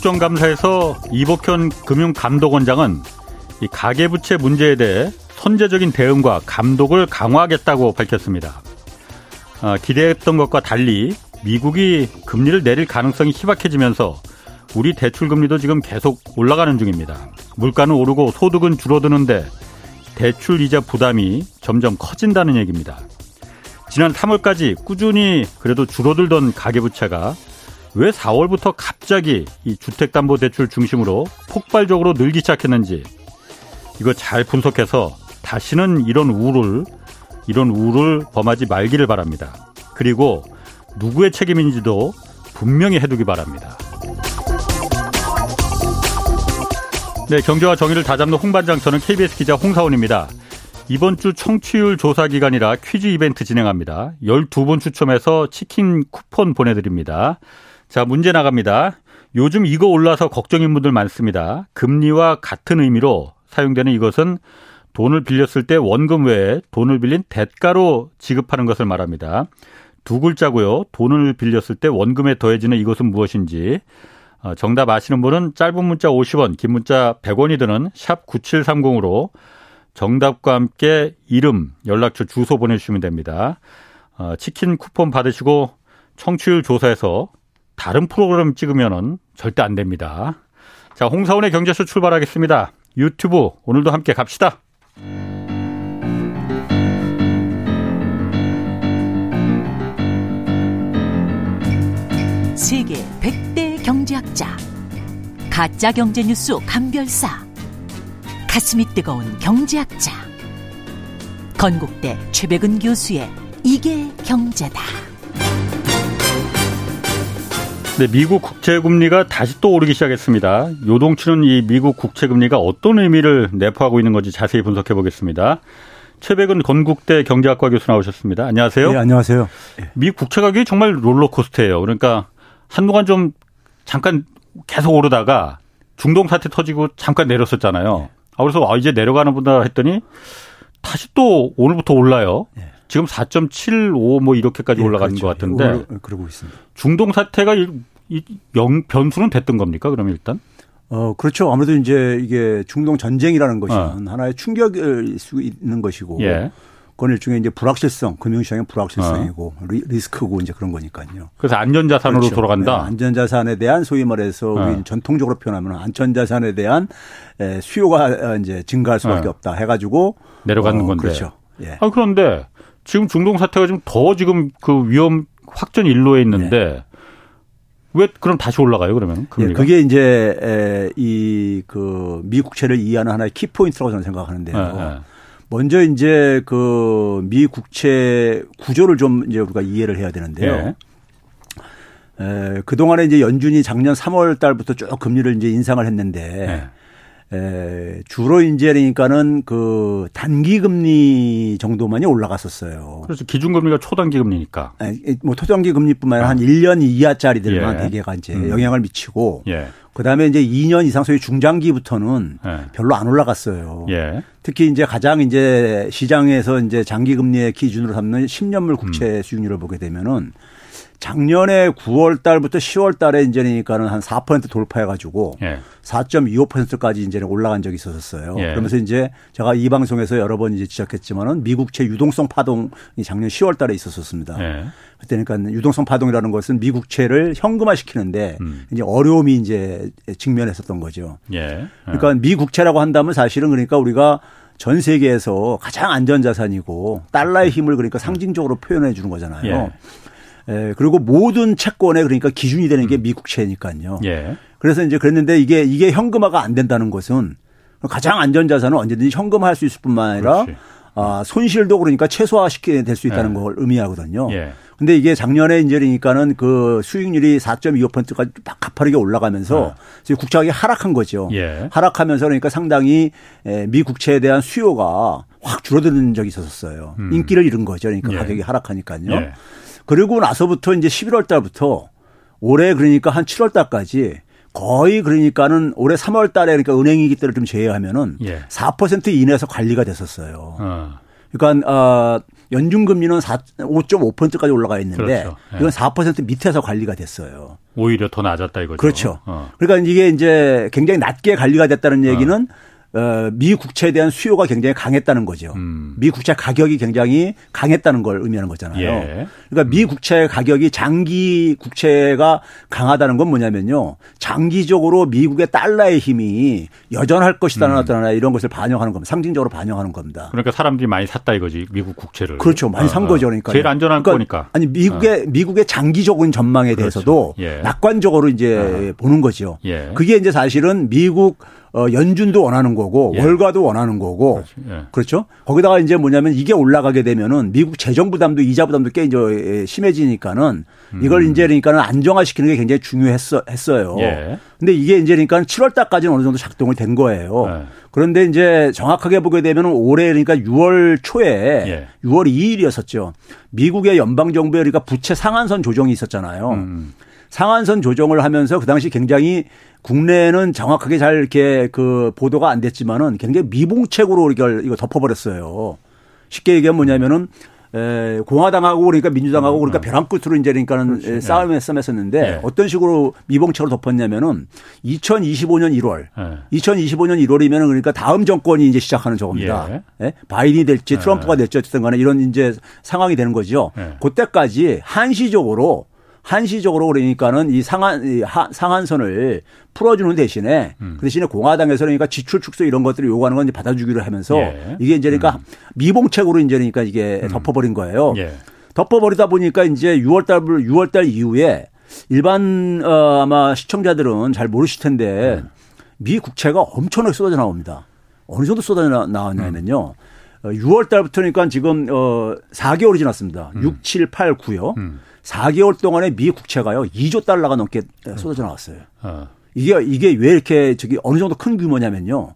국정감사에서 이복현 금융감독원장은 이 가계부채 문제에 대해 선제적인 대응과 감독을 강화하겠다고 밝혔습니다. 아, 기대했던 것과 달리 미국이 금리를 내릴 가능성이 희박해지면서 우리 대출 금리도 지금 계속 올라가는 중입니다. 물가는 오르고 소득은 줄어드는데 대출 이자 부담이 점점 커진다는 얘기입니다. 지난 3월까지 꾸준히 그래도 줄어들던 가계부채가 왜 4월부터 갑자기 이 주택담보대출 중심으로 폭발적으로 늘기 시작했는지 이거 잘 분석해서 다시는 이런 우를 이런 우를 범하지 말기를 바랍니다. 그리고 누구의 책임인지도 분명히 해두기 바랍니다. 네, 경제와 정의를 다잡는 홍반장 저는 KBS 기자 홍사원입니다. 이번 주 청취율 조사 기간이라 퀴즈 이벤트 진행합니다. 12분 추첨해서 치킨 쿠폰 보내드립니다. 자, 문제 나갑니다. 요즘 이거 올라서 걱정인 분들 많습니다. 금리와 같은 의미로 사용되는 이것은 돈을 빌렸을 때 원금 외에 돈을 빌린 대가로 지급하는 것을 말합니다. 두 글자고요. 돈을 빌렸을 때 원금에 더해지는 이것은 무엇인지 어, 정답 아시는 분은 짧은 문자 50원, 긴 문자 100원이 드는 샵 9730으로 정답과 함께 이름, 연락처, 주소 보내주시면 됩니다. 어, 치킨 쿠폰 받으시고 청취율 조사에서 다른 프로그램 찍으면은 절대 안 됩니다. 자, 홍사원의 경제쇼 출발하겠습니다. 유튜브 오늘도 함께 갑시다. 세계 100대 경제학자 가짜 경제 뉴스 감별사 가슴이 뜨거운 경제학자 건국대 최백은 교수의 이게 경제다. 네, 미국 국채 금리가 다시 또 오르기 시작했습니다. 요동치는 이 미국 국채 금리가 어떤 의미를 내포하고 있는 건지 자세히 분석해 보겠습니다. 최백은 건국대 경제학과 교수 나오셨습니다. 안녕하세요. 네, 안녕하세요. 미 국채 가격이 정말 롤러코스터예요. 그러니까 한동안 좀 잠깐 계속 오르다가 중동 사태 터지고 잠깐 내렸었잖아요. 네. 아, 그래서 아, 이제 내려가는 보다 했더니 다시 또 오늘부터 올라요. 네. 지금 4.75 뭐 이렇게까지 네, 올라가는 그렇죠. 것 같은데. 예, 그러고 있습니다. 중동 사태가 이, 영, 변수는 됐던 겁니까? 그러면 일단? 어, 그렇죠. 아무래도 이제 이게 중동 전쟁이라는 것이 어. 하나의 충격일 수 있는 것이고. 예. 그건 일종의 이제 불확실성, 금융시장의 불확실성이고 어. 리스크고 이제 그런 거니까요. 그래서 안전자산으로 그렇죠. 돌아간다. 네, 안전자산에 대한 소위 말해서 어. 우리 전통적으로 표현하면 안전자산에 대한 수요가 이제 증가할 수밖에 어. 없다 해가지고 내려가는 어, 건데. 그렇죠. 예. 아 그런데 지금 중동 사태가 좀 더 지금 그 위험 확전 일로에 있는데 네. 왜 그럼 다시 올라가요 그러면? 예, 그게 이제 이 그 미국채를 이해하는 하나의 키 포인트라고 저는 생각하는데요. 네, 네. 먼저 이제 그 미 국채 구조를 좀 이제 우리가 이해를 해야 되는데요. 네. 에, 그동안에 이제 연준이 작년 3월 달부터 쭉 금리를 이제 인상을 했는데 네. 에, 주로 이제 그러니까는 그 단기 금리 정도만이 올라갔었어요. 그래서 기준금리가 초단기 금리니까. 에, 뭐 초단기 금리뿐만 아니라 아. 한 1년 이하짜리들만 예. 대개가 이제 음. 영향을 미치고 예. 그다음에 이제 2년 이상 소위 중장기부터는 네. 별로 안 올라갔어요. 예. 특히 이제 가장 이제 시장에서 이제 장기 금리의 기준으로 삼는 10년물 국채 음. 수익률을 보게 되면은 작년에 9월 달부터 10월 달에 이제니까는 한 4% 돌파해 가지고 예. 4.25%까지 이제 올라간 적이 있었어요. 예. 그러면서 이제 제가 이 방송에서 여러 번 이제 지적했지만은 미국채 유동성 파동이 작년 10월 달에 있었었습니다. 예. 그때니까 유동성 파동이라는 것은 미국채를 현금화 시키는데 음. 이제 어려움이 이제 직면했었던 거죠. 예. 그러니까 미국채라고 한다면 사실은 그러니까 우리가 전 세계에서 가장 안전 자산이고 달러의 힘을 그러니까 상징적으로 표현해 주는 거잖아요. 예. 예, 그리고 모든 채권에 그러니까 기준이 되는 게 음. 미국채니까요. 예. 그래서 이제 그랬는데 이게 이게 현금화가 안 된다는 것은 가장 안전 자산은 언제든지 현금화할 수 있을 뿐만 아니라 아, 손실도 그러니까 최소화시키게 될 수 있다는 예. 걸 의미하거든요. 예. 근데 이게 작년에 이제 그러니까는 그 수익률이 4.25%까지 가파르게 올라가면서 네. 국채가격이 하락한 거죠. 예. 하락하면서 그러니까 상당히 미 국채에 대한 수요가 확 줄어드는 적이 있었어요. 음. 인기를 잃은 거죠. 그러니까 예. 가격이 하락하니까요. 예. 그리고 나서부터 이제 11월 달부터 올해 그러니까 한 7월 달까지 거의 그러니까는 올해 3월 달에 그러니까 은행이기 때를 좀 제외하면은 예. 4% 이내에서 관리가 됐었어요. 어. 그러니까 어 연준 금리는 5.5%까지 올라가 있는데 그렇죠. 예. 이건 4% 밑에서 관리가 됐어요. 오히려 더 낮았다 이거죠. 그렇죠. 어. 그러니까 이게 이제 굉장히 낮게 관리가 됐다는 얘기는 어. 어, 미 국채에 대한 수요가 굉장히 강했다는 거죠. 음. 미 국채 가격이 굉장히 강했다는 걸 의미하는 거잖아요. 예. 그러니까 미 국채 가격이 장기 국채가 강하다는 건 뭐냐면요. 장기적으로 미국의 달러의 힘이 여전할 것이다는 음. 어떤 이런 것을 반영하는 겁니다. 상징적으로 반영하는 겁니다. 그러니까 사람들이 많이 샀다 이거지 미국 국채를. 그렇죠. 많이 산 어, 어. 거죠. 그러니까 제일 안전한 그러니까 거니까. 아니 미국의 어. 미국의 장기적인 전망에 그렇죠. 대해서도 예. 낙관적으로 이제 어. 보는 거죠. 예. 그게 이제 사실은 미국 어, 연준도 원하는 거고 예. 월가도 원하는 거고 예. 그렇죠. 거기다가 이제 뭐냐면 이게 올라가게 되면은 미국 재정 부담도 이자 부담도 꽤 이제 심해지니까는 이걸 음. 이제 그러니까는 안정화시키는 게 굉장히 중요했어 했어요. 예. 근데 이게 이제 그러니까 7월 달까지는 어느 정도 작동을 된 거예요. 예. 그런데 이제 정확하게 보게 되면 올해 그러니까 6월 초에 예. 6월 2일이었었죠. 미국의 연방 정부의 그러니까 부채 상한선 조정이 있었잖아요. 음. 상한선 조정을 하면서 그 당시 굉장히 국내는 정확하게 잘 이렇게 그 보도가 안 됐지만은 굉장히 미봉책으로 이걸 이거 덮어버렸어요. 쉽게 얘기하면 뭐냐면은 에, 공화당하고 그러니까 민주당하고 음, 그러니까 음. 벼랑 끝으로 이제 그러니까는 그렇지. 싸움에 싸움했었는데 네. 어떤 식으로 미봉책으로 덮었냐면은 2025년 1월, 네. 2025년 1월이면은 그러니까 다음 정권이 이제 시작하는 저겁니다. 예. 예? 바이든이 될지 트럼프가 될지 어쨌든 간에 이런 이제 상황이 되는 거죠. 네. 그때까지 한시적으로 한시적으로 그러니까는 이 상한 이 상한선을 풀어주는 대신에 음. 그 대신에 공화당에서 그러니까 지출 축소 이런 것들을 요구하는 건 이제 받아주기로 하면서 예. 이게 이제 그러니까 음. 미봉책으로 이제 그러니까 이게 음. 덮어버린 거예요. 예. 덮어버리다 보니까 이제 6월달 6월달 이후에 일반 어 아마 시청자들은 잘 모르실 텐데 음. 미 국채가 엄청나게 쏟아져 나옵니다. 어느 정도 쏟아져 나왔냐면요. 6월 어, 달부터니까 지금 어 4개월이 지났습니다. 음. 6, 7, 8, 9요. 음. 4개월 동안에 미 국채가요 2조 달러가 넘게 쏟아져 나왔어요. 어. 이게 이게 왜 이렇게 저기 어느 정도 큰 규모냐면요.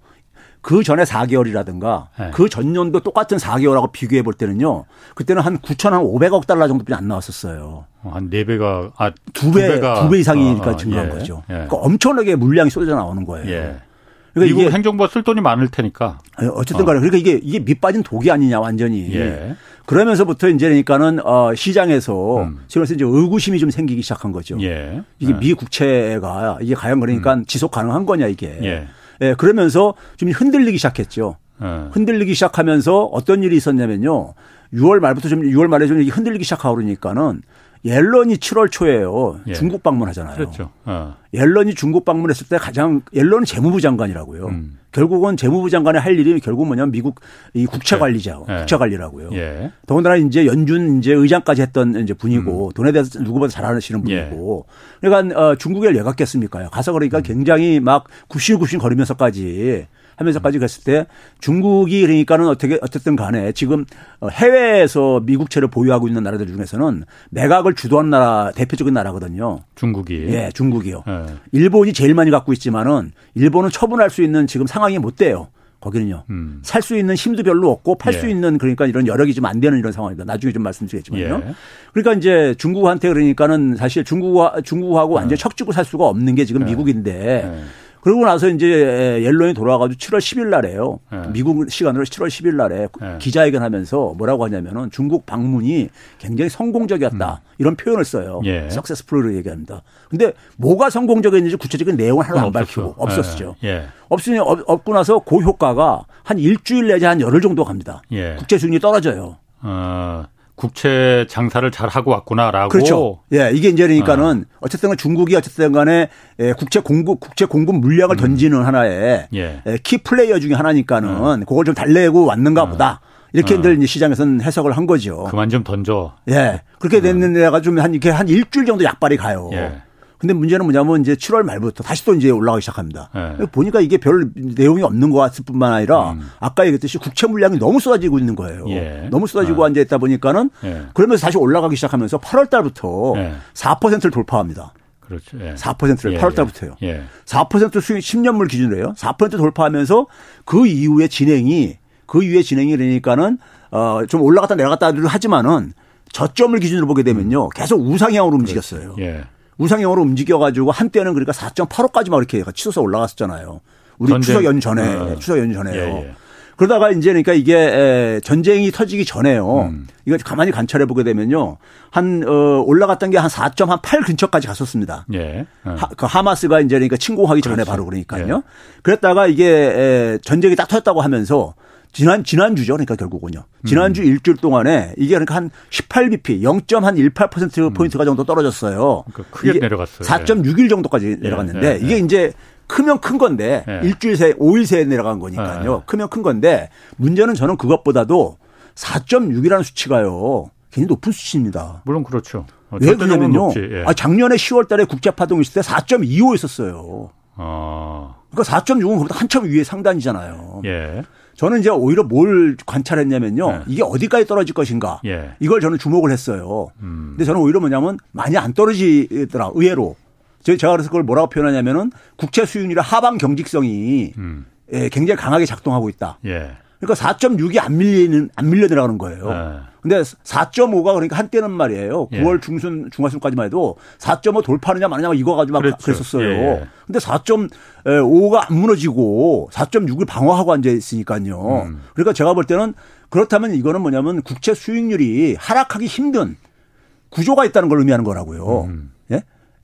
그 전에 4개월이라든가 네. 그 전년도 똑같은 4개월하고 비교해 볼 때는요. 그때는 한 9,500억 달러 정도뿐이 안 나왔었어요. 어, 한 4배가 아, 2배, 2배 이상이니까 어, 증가한 예, 거죠. 예. 그러니까 엄청나게 물량이 쏟아져 나오는 거예요. 예. 그러니까 미국 행정부가 쓸 돈이 많을 테니까. 어쨌든 간에 그러니까 이게 이게 밑 빠진 독이 아니냐 완전히. 예. 그러면서부터 이제 그러니까는 어 시장에서 음. 지금 이제 의구심이 좀 생기기 시작한 거죠. 예. 이게 예. 미 국채가 이게 과연 그러니까 음. 지속 가능한 거냐 이게. 예. 예. 그러면서 좀 흔들리기 시작했죠. 예. 흔들리기 시작하면서 어떤 일이 있었냐면요. 6월 말부터 좀 6월 말에 좀 흔들리기 시작하고 그러니까는 옐런이 7월 초에요. 예. 중국 방문하잖아요. 그렇죠. 어. 옐런이 중국 방문했을 때 가장 옐런은 재무부 장관이라고요. 음. 결국은 재무부 장관의 할 일이 결국 뭐냐면 미국 이 국채 관리자, 예. 국채 관리라고요. 예. 더군다나 이제 연준 이제 의장까지 했던 이제 분이고 음. 돈에 대해서 누구보다 잘 아시는 예. 분이고. 그러니까 어, 중국에 왜 갔겠습니까? 가서 그러니까 음. 굉장히 막 굽신굽신 거리면서까지 하면서까지 갔을 때 중국이 그러니까는 어떻게 어쨌든 간에 지금 어, 해외에서 미국채를 보유하고 있는 나라들 중에서는 매각을 주도한 나라 대표적인 나라거든요. 중국이. 예, 중국이요. 네. 일본이 제일 많이 갖고 있지만은 일본은 처분할 수 있는 지금 상황이 못 돼요. 거기는요. 음. 살수 있는 힘도 별로 없고 팔수 예. 있는 그러니까 이런 여력이 좀 안 되는 이런 상황입니다. 나중에 좀 말씀드리겠지만요. 예. 그러니까 이제 중국한테 그러니까는 사실 중국과 중국하고 완전 히 어. 척주고 살 수가 없는 게 지금 예. 미국인데 예. 그러고 나서 이제 옐런이 돌아와가지고 7월 10일 날에요. 네. 미국 시간으로 7월 10일 날에 네. 기자회견 하면서 뭐라고 하냐면은 중국 방문이 굉장히 성공적이었다. 음. 이런 표현을 써요. 예. 석세스풀로 얘기합니다. 근데 뭐가 성공적이었는지 구체적인 내용을 하나도 안 밝히고 없었죠. 예. 예. 없으니 없고 나서 그 효과가 한 일주일 내지 한 열흘 정도 갑니다. 예. 국제 수익률이 떨어져요. 어. 국채 장사를 잘 하고 왔구나라고. 그렇죠. 예, 이게 이제 그러니까는 어. 쨌든 중국이 어쨌든 간에 예, 국채 공급 국채 공급 물량을 음. 던지는 하나의 예. 예. 키 플레이어 중에 하나니까는 음. 그걸 좀 달래고 왔는가 음. 보다. 이렇게 들 어. 시장에서는 해석을 한 거죠. 그만 좀 던져. 예. 그렇게 됐는 데가 좀 한 이렇게 한 일주일 정도 약발이 가요. 예. 근데 문제는 뭐냐면 이제 7월 말부터 다시 또 이제 올라가기 시작합니다. 네. 보니까 이게 별 내용이 없는 것 같을 뿐만 아니라 음. 아까 얘기했듯이 국채 물량이 너무 쏟아지고 있는 거예요. 예. 너무 쏟아지고 네. 앉아 있다 보니까는 예. 그러면서 다시 올라가기 시작하면서 8월 달부터 예. 4%를 돌파합니다. 그렇죠. 예. 4%를 8월 달부터요. 예. 4% 수익 10년물 기준으로 해요. 4% 돌파하면서 그 이후에 진행이 그 이후에 진행이 되니까는 어 좀 올라갔다 내려갔다 하지만은 저점을 기준으로 보게 되면요. 계속 우상향으로 움직였어요. 예. 우상향으로 움직여가지고 한때는 그러니까 4.85까지 막 이렇게 치솟아 올라갔었잖아요. 우리 전쟁. 추석 연 전에 어. 추석 연 전에요. 예, 예. 그러다가 이제 그러니까 이게 전쟁이 터지기 전에요. 음. 이거 가만히 관찰해 보게 되면요. 한, 어, 올라갔던 게 한 4.8 근처까지 갔었습니다. 예. 어. 하, 그 하마스가 이제 그러니까 침공하기 전에 그렇지. 바로 그러니까요. 예. 그랬다가 이게 에, 전쟁이 딱 터졌다고 하면서 지난 지난주죠. 그러니까 결국은요. 지난주 음. 일주일 동안에 이게 그러니까 한 18bp 0.18% 포인트가 음. 정도 떨어졌어요. 그러니까 크게 내려갔어요. 4.6일 정도까지 예. 내려갔는데 예. 이게 이제 크면 큰 건데 예. 일주일 새 5일 새에 내려간 거니까요. 예. 크면 큰 건데 문제는 저는 그것보다도 4.6이라는 수치가요. 굉장히 높은 수치입니다. 물론 그렇죠. 어, 왜 그러냐면요. 예. 아, 작년에 10월 달에 국제 파동 있을 때 4.25 있었어요. 아. 그러니까 4.6은 그보다 한참 위에 상단이잖아요. 예. 저는 이제 오히려 뭘 관찰했냐면요. 예. 이게 어디까지 떨어질 것인가. 예. 이걸 저는 주목을 했어요. 음. 근데 저는 오히려 뭐냐면 많이 안 떨어지더라. 의외로. 제가 그래서 그걸 뭐라고 표현하냐면은 국채 수익률의 하방 경직성이 음. 예, 굉장히 강하게 작동하고 있다. 예. 그러니까 4.6이 안 밀리는 안 밀려 내려가는 거예요. 네. 근데 4.5가 그러니까 한때는 말이에요. 9월 예. 중순 중하순까지만 해도 4.5 돌파하느냐 마느냐 이거 가지고 막 그렇죠. 그랬었어요. 예. 근데 4.5가 안 무너지고 4.6을 방어하고 앉아 있으니까요. 음. 그러니까 제가 볼 때는 그렇다면 이거는 뭐냐면 국채 수익률이 하락하기 힘든 구조가 있다는 걸 의미하는 거라고요. 음.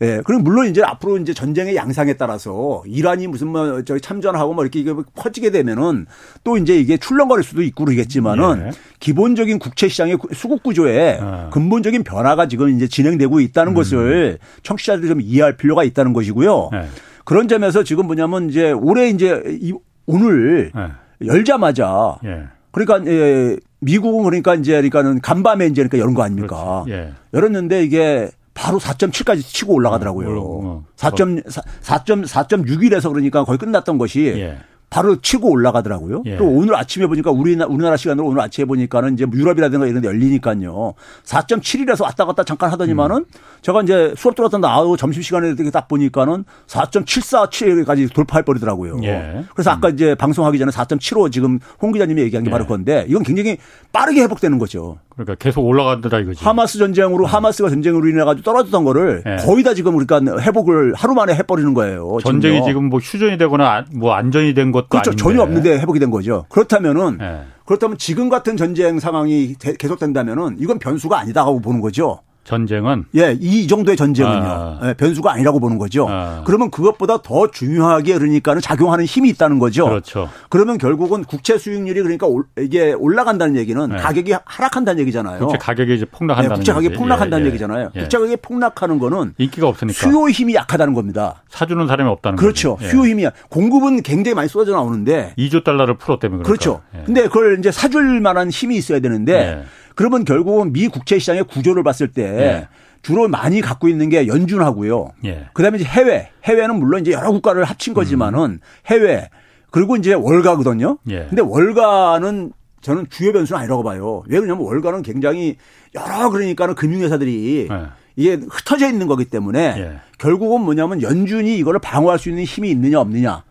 예? 예. 그리고 물론 이제 앞으로 이제 전쟁의 양상에 따라서 이란이 무슨 뭐 저기 참전하고 뭐 이렇게 이게 퍼지게 되면은 또 이제 이게 출렁거릴 수도 있고 그러겠지만은 예. 기본적인 국채 시장의 수급 구조에 아. 근본적인 변화가 지금 이제 진행되고 있다는 음. 것을 청취자들이 좀 이해할 필요가 있다는 것이고요. 예. 그런 점에서 지금 뭐냐면 이제 올해 이제 이 오늘 예. 열자마자 예. 그러니까 예, 미국은 그러니까 이제 그러니까는 간밤에 이제 그러니까 열은 거 아닙니까? 예. 열었는데 이게 바로 4.7까지 치고 올라가더라고요. 어, 4.4.4.6일에서 그러니까 거의 끝났던 것이 예. 바로 치고 올라가더라고요. 예. 또 오늘 아침에 보니까 우리나, 우리나라 시간으로 오늘 아침에 보니까는 이제 유럽이라든가 이런 데 열리니까요. 4.7이라서 왔다 갔다 잠깐 하더니만은 음. 제가 이제 수업 들어갔다 나오고 점심시간에 이렇게 딱 보니까는 4.747까지 돌파할 뻔이더라고요. 예. 그래서 아까 음. 이제 방송하기 전에 4.75 지금 홍 기자님이 얘기한 게 예. 바로 그건데 이건 굉장히 빠르게 회복되는 거죠. 그러니까 계속 올라간다 이거지. 하마스 전쟁으로 음. 하마스가 전쟁으로 인해 가지고 떨어졌던 거를 예. 거의 다 지금 우리가 회복을 하루 만에 해버리는 거예요. 전쟁이 지금요. 지금 뭐 휴전이 되거나 뭐 안전이 된 것도 그렇죠. 아닌데. 전혀 없는데 회복이 된 거죠. 그렇다면은 예. 그렇다면 지금 같은 전쟁 상황이 계속된다면은 이건 변수가 아니다고 보는 거죠. 전쟁은 예, 이 정도의 전쟁은요. 아. 예, 변수가 아니라고 보는 거죠. 아. 그러면 그것보다 더 중요하게 그러니까는 작용하는 힘이 있다는 거죠. 그렇죠. 그러면 결국은 국채 수익률이 그러니까 이게 올라간다는 얘기는 네. 가격이 하락한다는 얘기잖아요. 국채 가격이 이제 폭락한다는 네, 국채 가격이 폭락한다는 예, 예. 얘기잖아요. 예. 국채 가격이 폭락하는 거는 인기가 없으니까 수요 힘이 약하다는 겁니다. 사주는 사람이 없다는 그렇죠. 거죠. 수요 힘이 공급은 굉장히 많이 쏟아져 나오는데 2조 달러를 풀었다면 그렇죠. 예. 근데 그걸 이제 사줄 만한 힘이 있어야 되는데 예. 그러면 결국은 미 국채 시장의 구조를 봤을 때 주로 많이 갖고 있는 게 연준하고요. 예. 그다음에 이제 해외. 해외는 물론 이제 여러 국가를 합친 거지만은 음. 해외 그리고 이제 월가거든요. 예. 근데 월가는 저는 주요 변수는 아니라고 봐요. 왜 그러냐면 월가는 굉장히 여러 그러니까는 금융회사들이 예. 이게 흩어져 있는 거기 때문에 예. 결국은 뭐냐면 연준이 이거를 방어할 수 있는 힘이 있느냐 없느냐.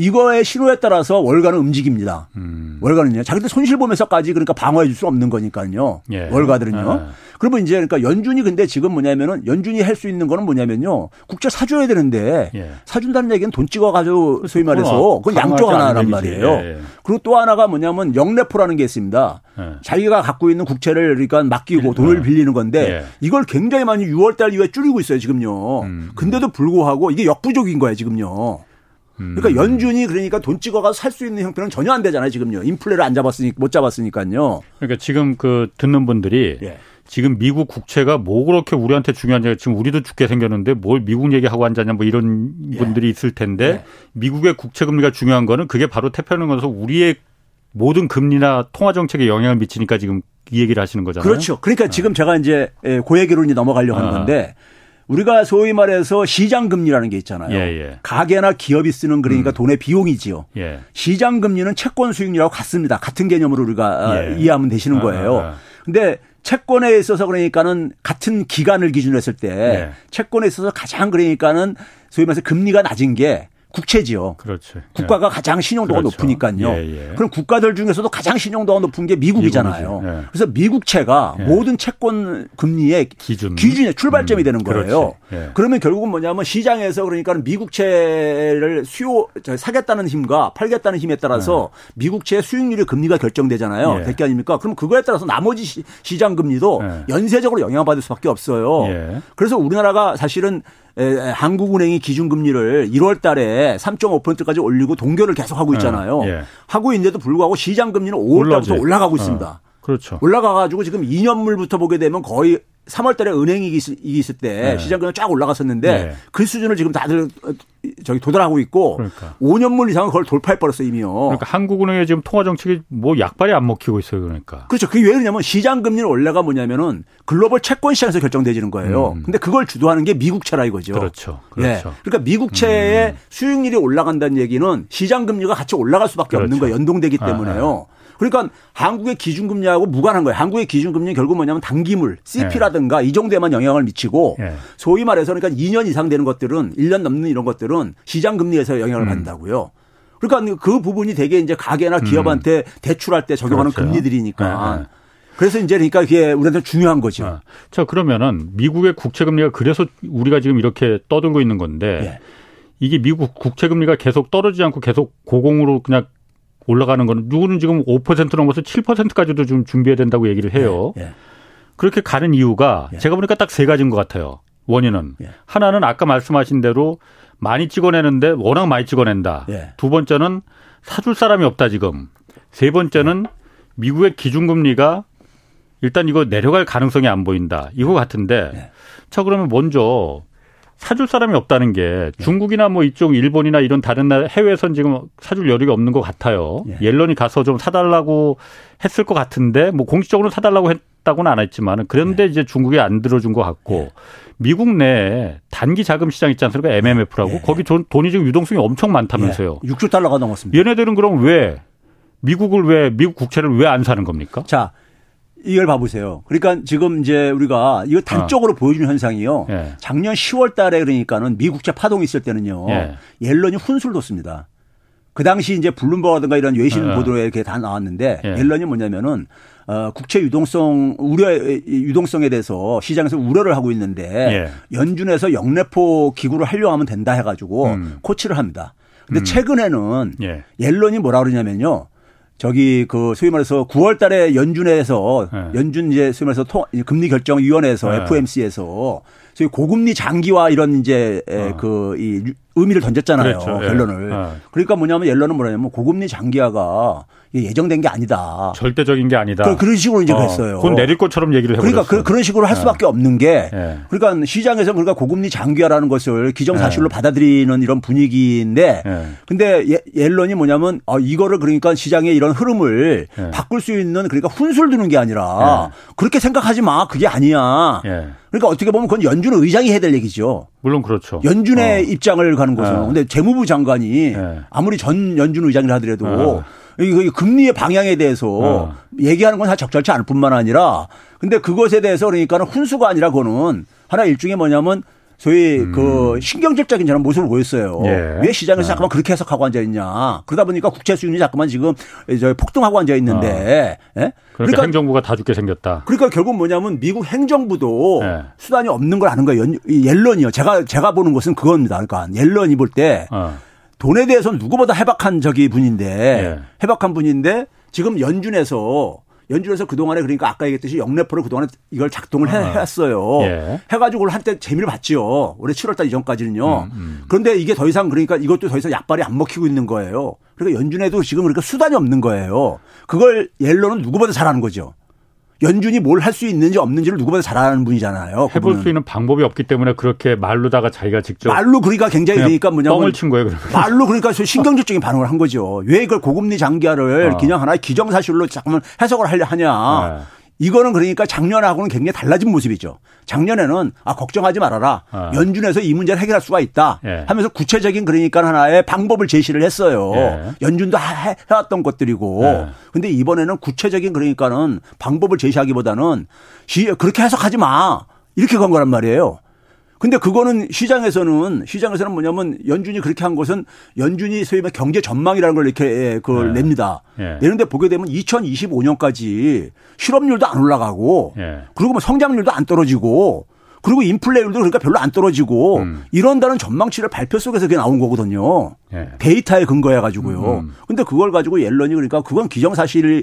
이거의 신호에 따라서 월가는 움직입니다. 음. 월가는요. 자기들 손실 보면서까지 그러니까 방어해 줄 수 없는 거니까요. 예. 월가들은요. 예. 그러면 이제 그러니까 연준이 근데 지금 뭐냐면은 연준이 할 수 있는 거는 뭐냐면요. 국제 사줘야 되는데 예. 사준다는 얘기는 돈 찍어 가지고 소위 말해서 그건 양쪽 하나란 말이에요. 예, 예. 그리고 또 하나가 뭐냐면 영래포라는 게 있습니다. 예. 자기가 갖고 있는 국채를 그러니까 맡기고 돈을 빌리는 건데 이걸 굉장히 많이 6월 달 이후에 줄이고 있어요, 지금요. 음. 근데도 불구하고 이게 역부족인 거예요, 지금요. 그러니까 음. 연준이 그러니까 돈 찍어가서 살 수 있는 형편은 전혀 안 되잖아요, 지금요. 인플레를 안 잡았으니까 못 잡았으니까요. 그러니까 지금 그 듣는 분들이 예. 지금 미국 국채가 뭐 그렇게 우리한테 중요한지 지금 우리도 죽게 생겼는데 뭘 미국 얘기하고 앉았냐 뭐 이런 예. 분들이 있을 텐데 예. 미국의 국채 금리가 중요한 거는 그게 바로 태평양에서 우리의 모든 금리나 통화 정책에 영향을 미치니까 지금 이 얘기를 하시는 거잖아요. 그렇죠. 그러니까 네. 지금 제가 이제 고 얘기로 이제 넘어가려고 하는 아. 건데 우리가 소위 말해서 시장 금리라는 게 있잖아요. 예, 예. 가게나 기업이 쓰는 그러니까 음. 돈의 비용이지요. 예. 시장 금리는 채권 수익률하고 같습니다. 같은 개념으로 우리가 예. 이해하면 되시는 아, 거예요. 아, 아. 근데 채권에 있어서 그러니까는 같은 기간을 기준으로 했을 때 네. 채권에 있어서 가장 그러니까는 소위 말해서 금리가 낮은 게 국채지요. 그렇죠. 국가가 예. 가장 신용도가 그렇죠. 높으니까요. 예, 예. 그럼 국가들 중에서도 가장 신용도가 높은 게 미국이잖아요. 예. 그래서 미국채가 예. 모든 채권 금리의 기준 기준의 출발점이 음. 되는 거예요. 예. 그러면 결국은 뭐냐면 시장에서 그러니까 미국채를 수요 사겠다는 힘과 팔겠다는 힘에 따라서 미국채 수익률의 금리가 결정되잖아요. 대기 아닙니까? 그럼 그거에 따라서 나머지 시, 장 금리도 연쇄적으로 영향받을 수밖에 없어요. 그래서 우리나라가 사실은 한국은행이 기준금리를 1월 달에 3.5%까지 올리고 동결을 계속하고 있잖아요. 예, 예. 하고 있는데도 불구하고 시장금리는 5월 달부터 올라가고 있습니다. 어, 그렇죠. 올라가가지고 지금 2년물부터 보게 되면 거의 3월 달에 은행이 있을 때 네. 시장금리 쫙 올라갔었는데 네. 그 수준을 지금 다들 저기 도달하고 있고 그러니까. 5년물 이상은 그걸 돌파해 버렸어 이미요. 그러니까 한국은행의 지금 통화 정책이 뭐 약발이 안 먹히고 있어요, 그러니까. 그렇죠. 그게 왜 그러냐면 시장 금리는 원래가 뭐냐면은 글로벌 채권 시장에서 결정되지는 거예요. 음. 근데 그걸 주도하는 게 미국채라 이거죠. 그렇죠. 그렇죠. 네. 그러니까 미국채의 음. 수익률이 올라간다는 얘기는 시장 금리가 같이 올라갈 수밖에 그렇죠. 없는 거예요. 연동되기 아, 때문에요. 아, 아. 그러니까 한국의 기준금리하고 무관한 거예요. 한국의 기준금리는 결국 뭐냐면 단기물, CP라든가 네. 이 정도에만 영향을 미치고 네. 소위 말해서 그러니까 2년 이상 되는 것들은 1년 넘는 이런 것들은 시장 금리에서 영향을 음. 받는다고요. 그러니까 그 부분이 되게 이제 가게나 기업한테 음. 대출할 때 적용하는 그렇죠. 금리들이니까. 네, 네. 그래서 이제 그러니까 그게 우리한테 중요한 거죠. 아, 자, 그러면은 미국의 국채 금리가 그래서 우리가 지금 이렇게 떠들고 있는 건데 예. 이게 미국 국채 금리가 계속 떨어지지 않고 계속 고공으로 그냥 올라가는 거는 누구는 지금 5% 넘어서 7%까지도 좀 준비해야 된다고 얘기를 해요. 예, 예. 그렇게 가는 이유가 예. 제가 보니까 딱 세 가지인 것 같아요. 원인은 예. 하나는 아까 말씀하신 대로 많이 찍어내는데 워낙 많이 찍어낸다. 예. 두 번째는 사줄 사람이 없다 지금. 세 번째는 미국의 기준금리가 일단 이거 내려갈 가능성이 안 보인다. 이거 같은데 예. 자 그러면 먼저 사줄 사람이 없다는 게 네. 중국이나 뭐 이쪽 일본이나 이런 다른 나라 해외에선 지금 사줄 여력이 없는 것 같아요. 예. 옐런이 가서 좀 사달라고 했을 것 같은데 뭐 공식적으로 사달라고 했다고는 안 했지만은 그런데 예. 이제 중국이 안 들어준 것 같고 예. 미국 내에 단기 자금 시장 있지 않습니까? MMF라고 예. 거기 돈이 지금 유동성이 엄청 많다면서요. 6조 예. 달러가 넘었습니다. 얘네들은 그럼 왜 미국을 왜 미국 국채를 왜 안 사는 겁니까? 자, 이걸 봐보세요. 그러니까 지금 이제 우리가 이거 단적으로 어. 보여주는 현상이요. 예. 작년 10월 달에 그러니까는 미국채 파동이 있을 때는요. 예. 옐런이 훈수를 뒀습니다. 그 당시 이제 블룸버그라든가 이런 외신 예. 보도에 이렇게 다 나왔는데 예. 옐런이 뭐냐면은 어, 국채 유동성 우려 유동성에 대해서 시장에서 우려를 하고 있는데 예. 연준에서 영래포 기구를 활용하면 된다 해가지고 음. 코치를 합니다. 근데 음. 최근에는 예. 옐런이 뭐라 그러냐면요. 저기 그 소위 말해서 9월 달에 연준에서 네. 연준 이제 소위 말해서 통, 금리 결정 위원회에서 네. FOMC에서 소위 고금리 장기화 이런 이제 어. 그이 의미를 던졌잖아요. 그렇죠. 예. 결론을. 네. 그러니까 뭐냐면 옐런은 뭐냐면 고금리 장기화가 예정된 게 아니다. 절대적인 게 아니다. 그, 런 식으로 이제 어, 그랬어요. 그건 내릴 것처럼 얘기를 해버렸어요. 그러니까 그, 런 식으로 할 네. 수밖에 없는 게 네. 그러니까 시장에서 그러니까 고금리 장기화라는 것을 기정사실로 네. 받아들이는 이런 분위기인데 네. 근데 예, 옐런이 뭐냐면 어, 이거를 그러니까 시장의 이런 흐름을 네. 바꿀 수 있는 그러니까 훈수를 두는 게 아니라 네. 그렇게 생각하지 마. 그게 아니야. 그러니까 어떻게 보면 그건 연준 의장이 해야 될 얘기죠. 물론 그렇죠. 연준의 어. 입장을 가는 거죠. 네. 근데 재무부 장관이 네. 아무리 전 연준 의장이라 하더라도 어. 이 금리의 방향에 대해서 어. 얘기하는 건다 적절치 않을 뿐만 아니라 근데 그것에 대해서 그러니까는 훈수가 아니라 그거는 하나 일종의 뭐냐면 소위 음. 그 신경질적인 저런 모습을 보였어요. 예. 왜 시장에서 네. 자꾸만 그렇게 해석하고 앉아 있냐. 그러다 보니까 국채 수익률이 자꾸만 지금 저 폭등하고 앉아 있는데. 어. 예? 그러니까, 그러니까, 행정부가 다 죽게 생겼다. 그러니까 결국 뭐냐면 미국 행정부도 예. 수단이 없는 걸 아는 거예요. 옐런이요. 제가 제가 보는 것은 그겁니다. 그러니까 옐런이 볼때 어. 돈에 대해서는 누구보다 해박한 적이 분인데 예. 해박한 분인데 지금 연준에서 연준에서 그동안에 그러니까 아까 얘기했듯이 영래포를 그동안에 이걸 작동을 해, 아. 했어요. 예. 해가지고 한때 재미를 봤지요. 올해 7월달 이전까지는요. 음, 음. 그런데 이게 더 이상 그러니까 이것도 더 이상 약발이 안 먹히고 있는 거예요. 그러니까 연준에도 지금 그러니까 수단이 없는 거예요. 그걸 옐로는 누구보다 잘하는 거죠. 연준이 뭘 할 수 있는지 없는지를 누구보다 잘 아는 분이잖아요. 해볼 그분은. 수 있는 방법이 없기 때문에 그렇게 말로다가 자기가 직접 말로 그러니까 굉장히 그러니까 뭐냐면 뻥을 친 거예요. 그러면. 말로 그러니까 신경질적인 반응을 한 거죠. 왜 이걸 고금리 장기화를 어. 그냥 하나의 기정사실로 잠깐만 해석을 하려 하냐. 네. 이거는 그러니까 작년하고는 굉장히 달라진 모습이죠. 작년에는 아 걱정하지 말아라. 어. 연준에서 이 문제를 해결할 수가 있다. 예. 하면서 구체적인 그러니까 하나의 방법을 제시를 했어요. 예. 연준도 해, 왔던 것들이고. 예. 근데 이번에는 구체적인 그러니까는 방법을 제시하기보다는 그렇게 해석하지 마. 이렇게 간 거란 말이에요. 근데 그거는 시장에서는 시장에서는 뭐냐면 연준이 그렇게 한 것은 연준이 소위 말 경제 전망이라는 걸 이렇게 예, 그걸 네. 냅니다. 예. 내는데 보게 되면 2025년까지 실업률도 안 올라가고 예. 그리고 뭐 성장률도 안 떨어지고 그리고 인플레율도 그러니까 별로 안 떨어지고 음. 이런다는 전망치를 발표 속에서 그게 나온 거거든요. 예. 데이터에 근거해 가지고요. 음. 근데 그걸 가지고 옐런이 그러니까 그건 기정사실로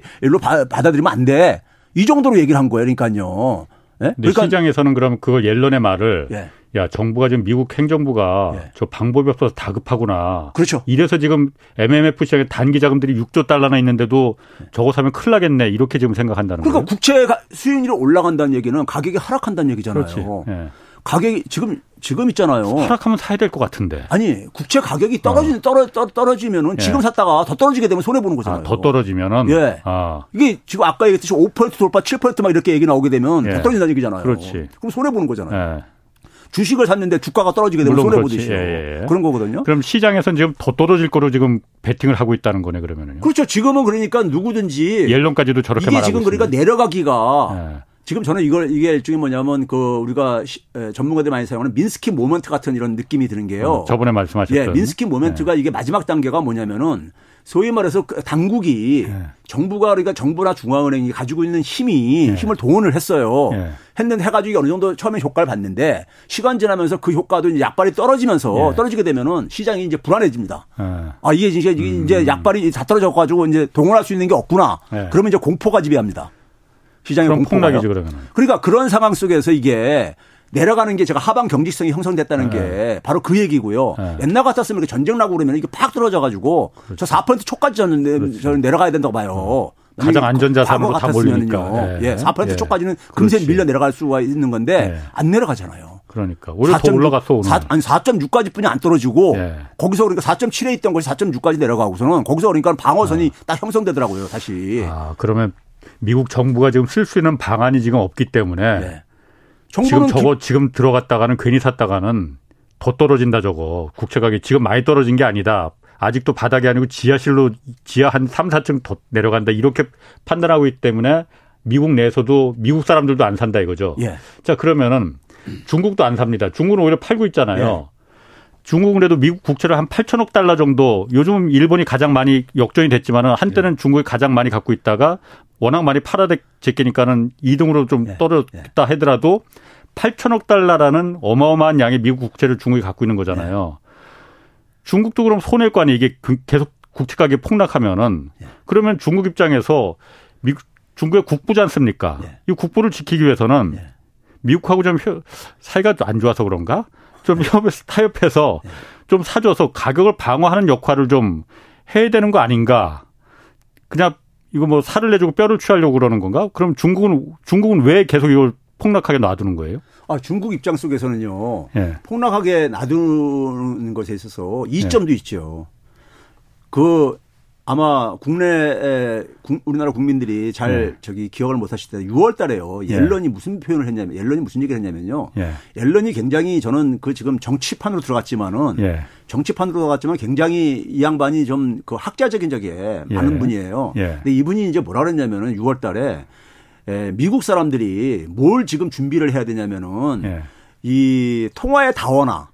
받아들이면 안 돼. 이 정도로 얘기를 한 거예요. 그러니까요. 예? 그러니까 시장에서는 그럼 그걸 옐런의 말을 예. 야 정부가 지금 미국 행정부가 예. 저 방법이 없어서 다급하구나. 그렇죠. 이래서 지금 MMF 시장에 단기 자금들이 6조 달러나 있는데도 저거 사면 큰일 나겠네 이렇게 지금 생각한다는 그러니까 거예요. 그러니까 국채 수익률이 올라간다는 얘기는 가격이 하락한다는 얘기잖아요. 그렇지. 예. 가격이 지금 지금 있잖아요. 하락하면 사야 될 것 같은데. 아니 국채 가격이 떨어지 어. 떨어 떨어지면은 예. 지금 샀다가 더 떨어지게 되면 손해 보는 거잖아요. 아, 더 떨어지면은. 예. 아. 이게 지금 아까 얘기했듯이 5% 돌파, 7%막 이렇게 얘기 나오게 되면 예. 더 떨어진다는 얘기잖아요. 그렇지. 그럼 손해 보는 거잖아요. 예. 주식을 샀는데 주가가 떨어지게 되면 손해 보듯이 예, 예. 그런 거거든요. 그럼 시장에서는 지금 더 떨어질 거로 지금 베팅을 하고 있다는 거네 그러면요. 그렇죠. 지금은 그러니까 누구든지 옐론까지도 저렇게 이게 지금 그러니까 내려가기가 예. 지금 저는 이걸 이게 일종의 뭐냐면 그 우리가 시, 에, 전문가들 많이 사용하는 민스키 모멘트 같은 이런 느낌이 드는 게요. 어, 저번에 말씀하셨던 예, 민스키 모멘트가 네. 이게 마지막 단계가 뭐냐면은 소위 말해서 그 당국이 네. 정부가 그러니까 정부나 중앙은행이 가지고 있는 힘이 네. 힘을 동원을 했어요. 네. 했는 해가지고 어느 정도 처음에 효과를 봤는데 시간 지나면서 그 효과도 이제 약발이 떨어지면서 네. 떨어지게 되면은 시장이 이제 불안해집니다. 네. 아 이게 이제 음. 이제 약발이 다 떨어져가지고 이제 동원할 수 있는 게 없구나. 그러면 이제 공포가 지배합니다. 시장의 공포가죠 그러면. 그러니까 그런 상황 속에서 이게 내려가는 게 제가 하방 경직성이 형성됐다는 네. 게 바로 그 얘기고요. 네. 옛날 같았으면 이렇게 전쟁 나고 그러면 이게 팍 떨어져 가지고 그렇죠. 저 4% 초까지 저는, 그렇죠. 저는 내려가야 된다고 봐요. 네. 가장 안전자산으로 다 몰리니까. 네. 예, 4% 예. 초까지는 금세 밀려 내려갈 수가 있는 건데 네. 안 내려가잖아요. 그러니까 오히려 4. 더 올라갔어 오늘. 4, 아니 4.6까지뿐이 안 떨어지고 예. 거기서 그러니까 4.7에 있던 것이 4.6까지 내려가고서는 거기서 그러니까 방어선이 아. 딱 형성되더라고요 다시. 아 그러면 미국 정부가 지금 쓸 수 있는 방안이 지금 없기 때문에 네. 지금 저거 기... 지금 들어갔다가는 괜히 샀다가는 더 떨어진다 저거 국채 가격이 지금 많이 떨어진 게 아니다. 아직도 바닥이 아니고 지하실로 지하 한 3, 4층 더 내려간다. 이렇게 판단하고 있기 때문에 미국 내에서도 미국 사람들도 안 산다 이거죠. 예. 자, 그러면은 중국도 안 삽니다. 중국은 오히려 팔고 있잖아요. 예. 중국은 그래도 미국 국채를 한 8천억 달러 정도 요즘 일본이 가장 많이 역전이 됐지만은 한때는 예. 중국이 가장 많이 갖고 있다가 워낙 많이 팔아 제끼니까는 2등으로 좀 예. 떨어졌다 예. 하더라도 8천억 달러라는 어마어마한 양의 미국 국채를 중국이 갖고 있는 거잖아요. 예. 중국도 그럼 손해일 거 아니에요. 이게 그 계속 국채 가격이 폭락하면은 그러면 중국 입장에서 미국 중국의 국부지 않습니까? 이 국부를 지키기 위해서는 미국하고 좀 사이가 안 좋아서 그런가? 좀 협에서 타협해서 좀 사줘서 가격을 방어하는 역할을 좀 해야 되는 거 아닌가. 그냥 이거 뭐 살을 내주고 뼈를 취하려고 그러는 건가? 그럼 중국은 중국은 왜 계속 이걸 폭락하게 놔두는 거예요? 아, 중국 입장 속에서는요. 예. 폭락하게 놔두는 것에 있어서 이점도 예. 있죠. 그 아마 국내 우리나라 국민들이 잘 네. 저기 기억을 못 하실 때 6월 달에요. 예. 옐런이 네. 무슨 표현을 했냐면 옐런이 무슨 얘기를 했냐면요. 예. 옐런이 굉장히 저는 그 지금 정치판으로 들어갔지만은 예. 정치판으로 들어갔지만 굉장히 이 양반이 좀 그 학자적인 적에 예. 많은 분이에요. 예. 근데 이분이 이제 뭐라 그랬냐면은 6월 달에 에, 미국 사람들이 뭘 지금 준비를 해야 되냐면은 예. 이 통화의 다원화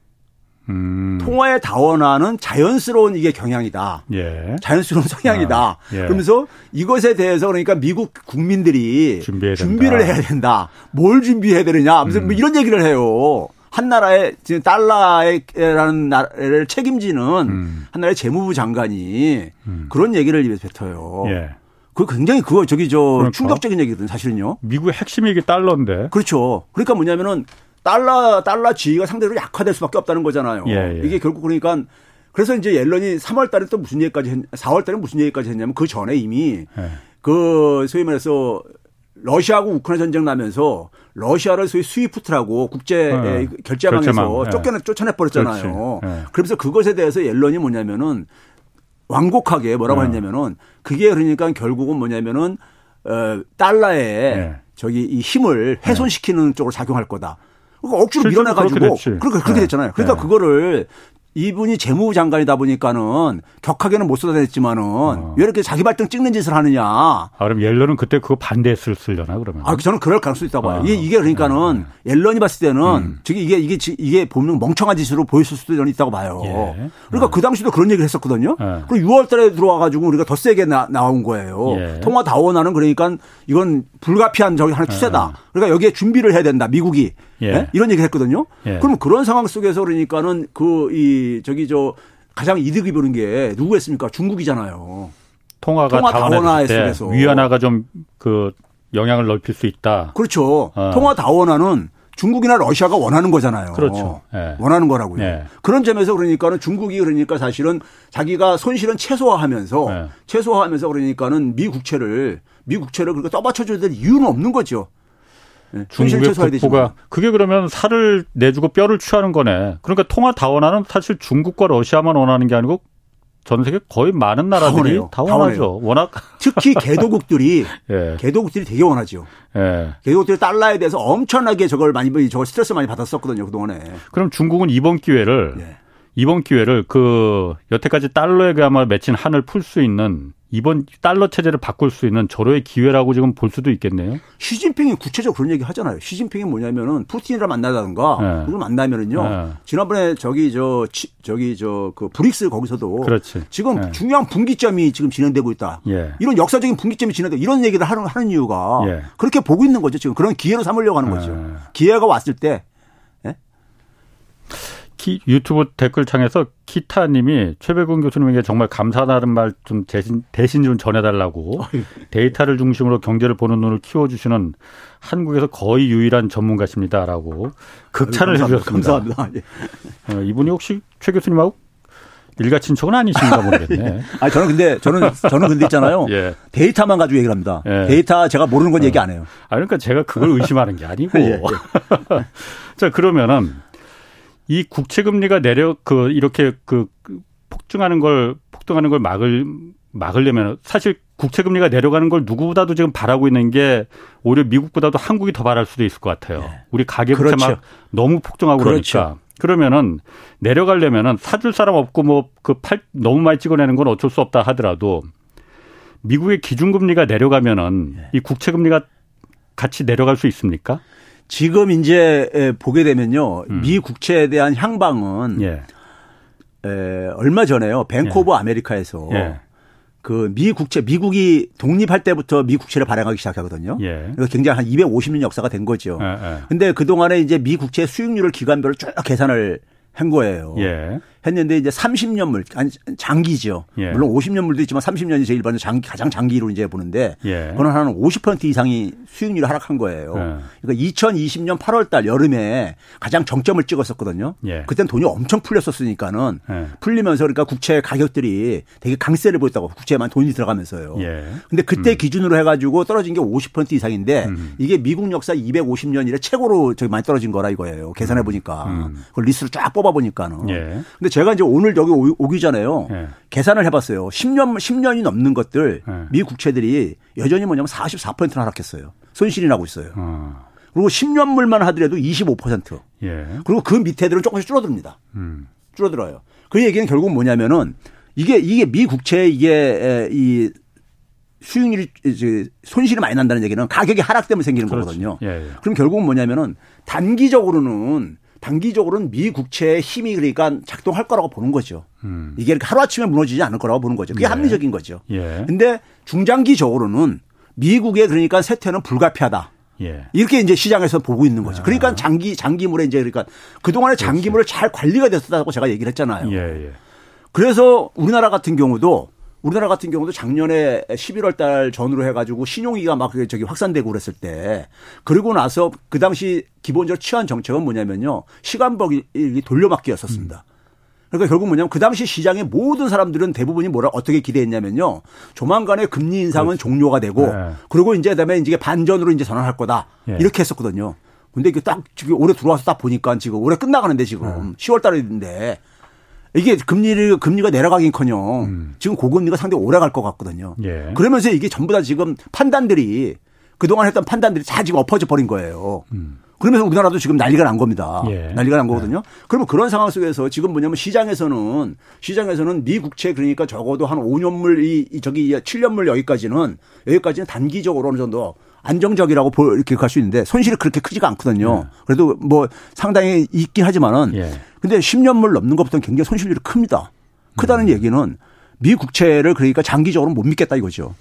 음. 통화의 다원화는 자연스러운 이게 경향이다. 예. 자연스러운 성향이다. 아, 예. 그러면서 이것에 대해서 그러니까 미국 국민들이 준비를 해야 된다. 뭘 준비해야 되느냐. 뭐 음. 이런 얘기를 해요. 한 나라의 지금 달러라는 나라를 책임지는 음. 한 나라의 재무부 장관이 음. 그런 얘기를 입에 뱉어요. 예. 그 굉장히 그거 저기 저 그러니까. 충격적인 얘기거든 사실은요. 미국의 핵심이 이게 달러인데. 그렇죠. 그러니까 뭐냐면은 달러 달러 지위가 상대로 약화될 수밖에 없다는 거잖아요. 예, 예. 이게 결국 그러니까 그래서 이제 옐런이 3월 달에 또 무슨 얘기까지 했, 4월 달에 무슨 얘기까지 했냐면 그 전에 이미 예. 그 소위 말해서 러시아하고 우크라이나 전쟁 나면서 러시아를 소위 스위프트라고 국제 네. 결제망에서 쫓겨내 쫓아내 버렸잖아요. 네. 그러면서 그것에 대해서 옐런이 뭐냐면은 완곡하게 뭐라고 네. 했냐면은 그게 그러니까 결국은 뭐냐면은 어 달러에 저기 이 힘을 훼손시키는 쪽으로 작용할 거다. 그러니까 억지로 밀어내가지고 그러니까 그렇게 네. 됐잖아요. 그러니까 네. 그거를 이분이 재무부 장관이다 보니까는 격하게는 못 쏟아냈지만은 어. 왜 이렇게 자기 발등 찍는 짓을 하느냐. 아, 그럼 옐런은 그때 그거 반대했을려나 그러면? 아, 저는 그럴 가능성이 있다고 봐요. 아. 이게, 이게 그러니까는 네. 옐런이 봤을 때는 음. 즉 이게 이게 이게 보면 멍청한 짓으로 보였을 수도 저는 있다고 봐요. 예. 그러니까 네. 그 당시도 그런 얘기를 했었거든요. 예. 그리고 6월 달에 들어와 가지고 우리가 더 세게 나, 나온 거예요. 예. 통화 다원화는 그러니까 이건 불가피한 저기 하나 추세다. 예. 그러니까 여기에 준비를 해야 된다. 미국이. 예. 네? 이런 얘기 했거든요. 예. 그럼 그런 상황 속에서 그러니까는 그 이 저기 저 가장 이득이 보는 게 누구였습니까? 중국이잖아요. 통화가 통화 다원화 속에서 위안화가 좀 그 영향을 넓힐 수 있다. 그렇죠. 어. 통화 다원화는 중국이나 러시아가 원하는 거잖아요. 그렇죠. 네. 원하는 거라고요. 네. 그런 점에서 그러니까는 중국이 그러니까 사실은 자기가 손실은 최소화하면서 네. 최소화하면서 그러니까는 미 국채를 미 국채를 그렇게 떠받쳐줘야 될 이유는 없는 거죠. 네, 중국의 국보가 그게 그러면 살을 내주고 뼈를 취하는 거네. 그러니까 통화 다원화는 사실 중국과 러시아만 원하는 게 아니고 전 세계 거의 많은 나라들이 다, 원하죠. 워낙 특히 개도국들이 예. 개도국들이 되게 원하죠. 예. 개도국들이 달러에 대해서 엄청나게 저걸 많이 저걸 스트레스 많이 받았었거든요 그 동안에. 그럼 중국은 이번 기회를 예. 이번 기회를 그 여태까지 달러에 그야말로 맺힌 한을 풀 수 있는 이번 달러 체제를 바꿀 수 있는 절호의 기회라고 지금 볼 수도 있겠네요. 시진핑이 구체적으로 그런 얘기 하잖아요. 시진핑이 뭐냐면은 푸틴이랑 만나다든가 네. 누굴 만나면은요. 네. 지난번에 저기 저 저기 저 그 브릭스 거기서도 그렇지. 지금 네. 중요한 분기점이 지금 진행되고 있다. 예. 이런 역사적인 분기점이 진행돼 이런 얘기를 하는 하는 이유가 예. 그렇게 보고 있는 거죠. 지금 그런 기회로 삼으려고 하는 거죠. 예. 기회가 왔을 때 키, 유튜브 댓글창에서 키타님이 최배근 교수님에게 정말 감사하다는 말 좀 대신, 대신 좀 전해달라고 데이터를 중심으로 경제를 보는 눈을 키워주시는 한국에서 거의 유일한 전문가십니다라고 극찬을 아유, 해주셨습니다. 감사합니다. 예. 어, 이분이 혹시 최 교수님하고 일가 친척은 아니신가 모르겠네. 아 저는 근데 저는 저는 근데 있잖아요. 예. 데이터만 가지고 얘기를 합니다. 예. 데이터 제가 모르는 건 어. 얘기 안 해요. 아 그러니까 제가 그걸 의심하는 게 아니고. 예, 예. 자 그러면은 이 국채 금리가 내려 그 이렇게 그 폭증하는 걸 폭등하는 걸 막을 막으려면 사실 국채 금리가 내려가는 걸 누구보다도 지금 바라고 있는 게 오히려 미국보다도 한국이 더 바랄 수도 있을 것 같아요. 네. 우리 가계 부채 그렇죠. 막 너무 폭증하고 그렇죠. 그러니까 그러면은 내려가려면은 사줄 사람 없고 뭐 그 팔 너무 많이 찍어내는 건 어쩔 수 없다 하더라도 미국의 기준금리가 내려가면은 네. 이 국채 금리가 같이 내려갈 수 있습니까? 지금 이제 보게 되면요. 음. 미 국채에 대한 향방은 예. 에, 얼마 전에요. of 예. America에서 예. 그 미 국채 미국이 독립할 때부터 미 국채를 발행하기 시작하거든요. 예. 그래서 굉장히 한 250년 역사가 된 거죠. 예, 예. 근데 그 동안에 이제 미 국채 수익률을 기간별로 쭉 계산을 한 거예요. 예. 했는데 이제 30년물 아니 장기죠. 예. 물론 50년물도 있지만 30년이 제일 일반 장 가장 장기로 이제 보는데 예. 그거는 한50% 이상이 수익률이 하락한 거예요. 예. 그러니까 2020년 8월 달 여름에 가장 정점을 찍었었거든요. 예. 그때는 돈이 엄청 풀렸었으니까는 예. 풀리면서 그러니까 국채 가격들이 되게 강세를 보였다고 국채에만 돈이 들어가면서요. 예. 근데 그때 음. 기준으로 해 가지고 떨어진 게 50% 이상인데 음. 이게 미국 역사 250년 이래 최고로 저기 많이 떨어진 거라 이거예요. 계산해 음. 보니까. 음. 그걸 리스트를 쫙 뽑아 보니까는. 예. 근데 제가 이제 오늘 여기 오기 전에요. 네. 계산을 해봤어요. 10년, 10년이 넘는 것들 네. 미 국채들이 여전히 뭐냐면 44%나 하락했어요. 손실이 나고 있어요. 어. 그리고 10년물만 하더라도 25%. 예. 그리고 그 밑에들은 조금씩 줄어듭니다. 음. 줄어들어요. 그 얘기는 결국 뭐냐면은 이게 이게 미 국채 이게 이 수익률이 이제 손실이 많이 난다는 얘기는 가격이 하락 때문에 생기는 그렇지. 거거든요. 예, 예. 그럼 결국은 뭐냐면은 단기적으로는 단기적으로는 미 국채의 힘이 그러니까 작동할 거라고 보는 거죠. 음. 이게 하루아침에 무너지지 않을 거라고 보는 거죠. 그게 예. 합리적인 거죠. 예. 근데 중장기적으로는 미국의 그러니까 세태는 불가피하다. 예. 이렇게 이제 시장에서 보고 있는 거죠. 그러니까 아. 장기 장기물에 이제 그러니까 그동안에 장기물을 잘 관리가 됐다고 제가 얘기를 했잖아요. 예, 예. 그래서 우리나라 같은 경우도 우리나라 같은 경우도 작년에 11월 달 전후로 해가지고 신용위가 막 저기 확산되고 그랬을 때 그리고 나서 그 당시 기본적으로 취한 정책은 뭐냐면요. 시간벌기 돌려막기였었습니다. 음. 그러니까 결국 뭐냐면 그 당시 시장의 모든 사람들은 대부분이 뭐라 어떻게 기대했냐면요. 조만간에 금리 인상은 그렇지. 종료가 되고 네. 그리고 이제 그다음에 이제 반전으로 이제 전환할 거다. 네. 이렇게 했었거든요. 근데 이게 딱 지금 올해 들어와서 딱 보니까 지금 올해 끝나가는데 지금 네. 10월 달인데 이게 금리를 금리가 내려가긴커녕 음. 지금 고금리가 상당히 오래 갈 것 같거든요. 예. 그러면서 이게 전부 다 지금 판단들이 그동안 했던 판단들이 다 지금 엎어져 버린 거예요. 음. 그러면서 우리나라도 지금 난리가 난 겁니다. 예. 난리가 난 거거든요. 예. 그러면 그런 상황 속에서 지금 뭐냐면 시장에서는 시장에서는 미 국채 그러니까 적어도 한 5년물 이 저기 7년물 여기까지는 여기까지는 단기적으로 어느 정도 안정적이라고 이렇게 갈 수 있는데 손실이 그렇게 크지가 않거든요. 예. 그래도 뭐 상당히 있긴 하지만은 예. 근데 10년물 넘는 것부터는 굉장히 손실률이 큽니다. 크다는 음. 얘기는 미 국채를 그러니까 장기적으로 못 믿겠다 이거죠.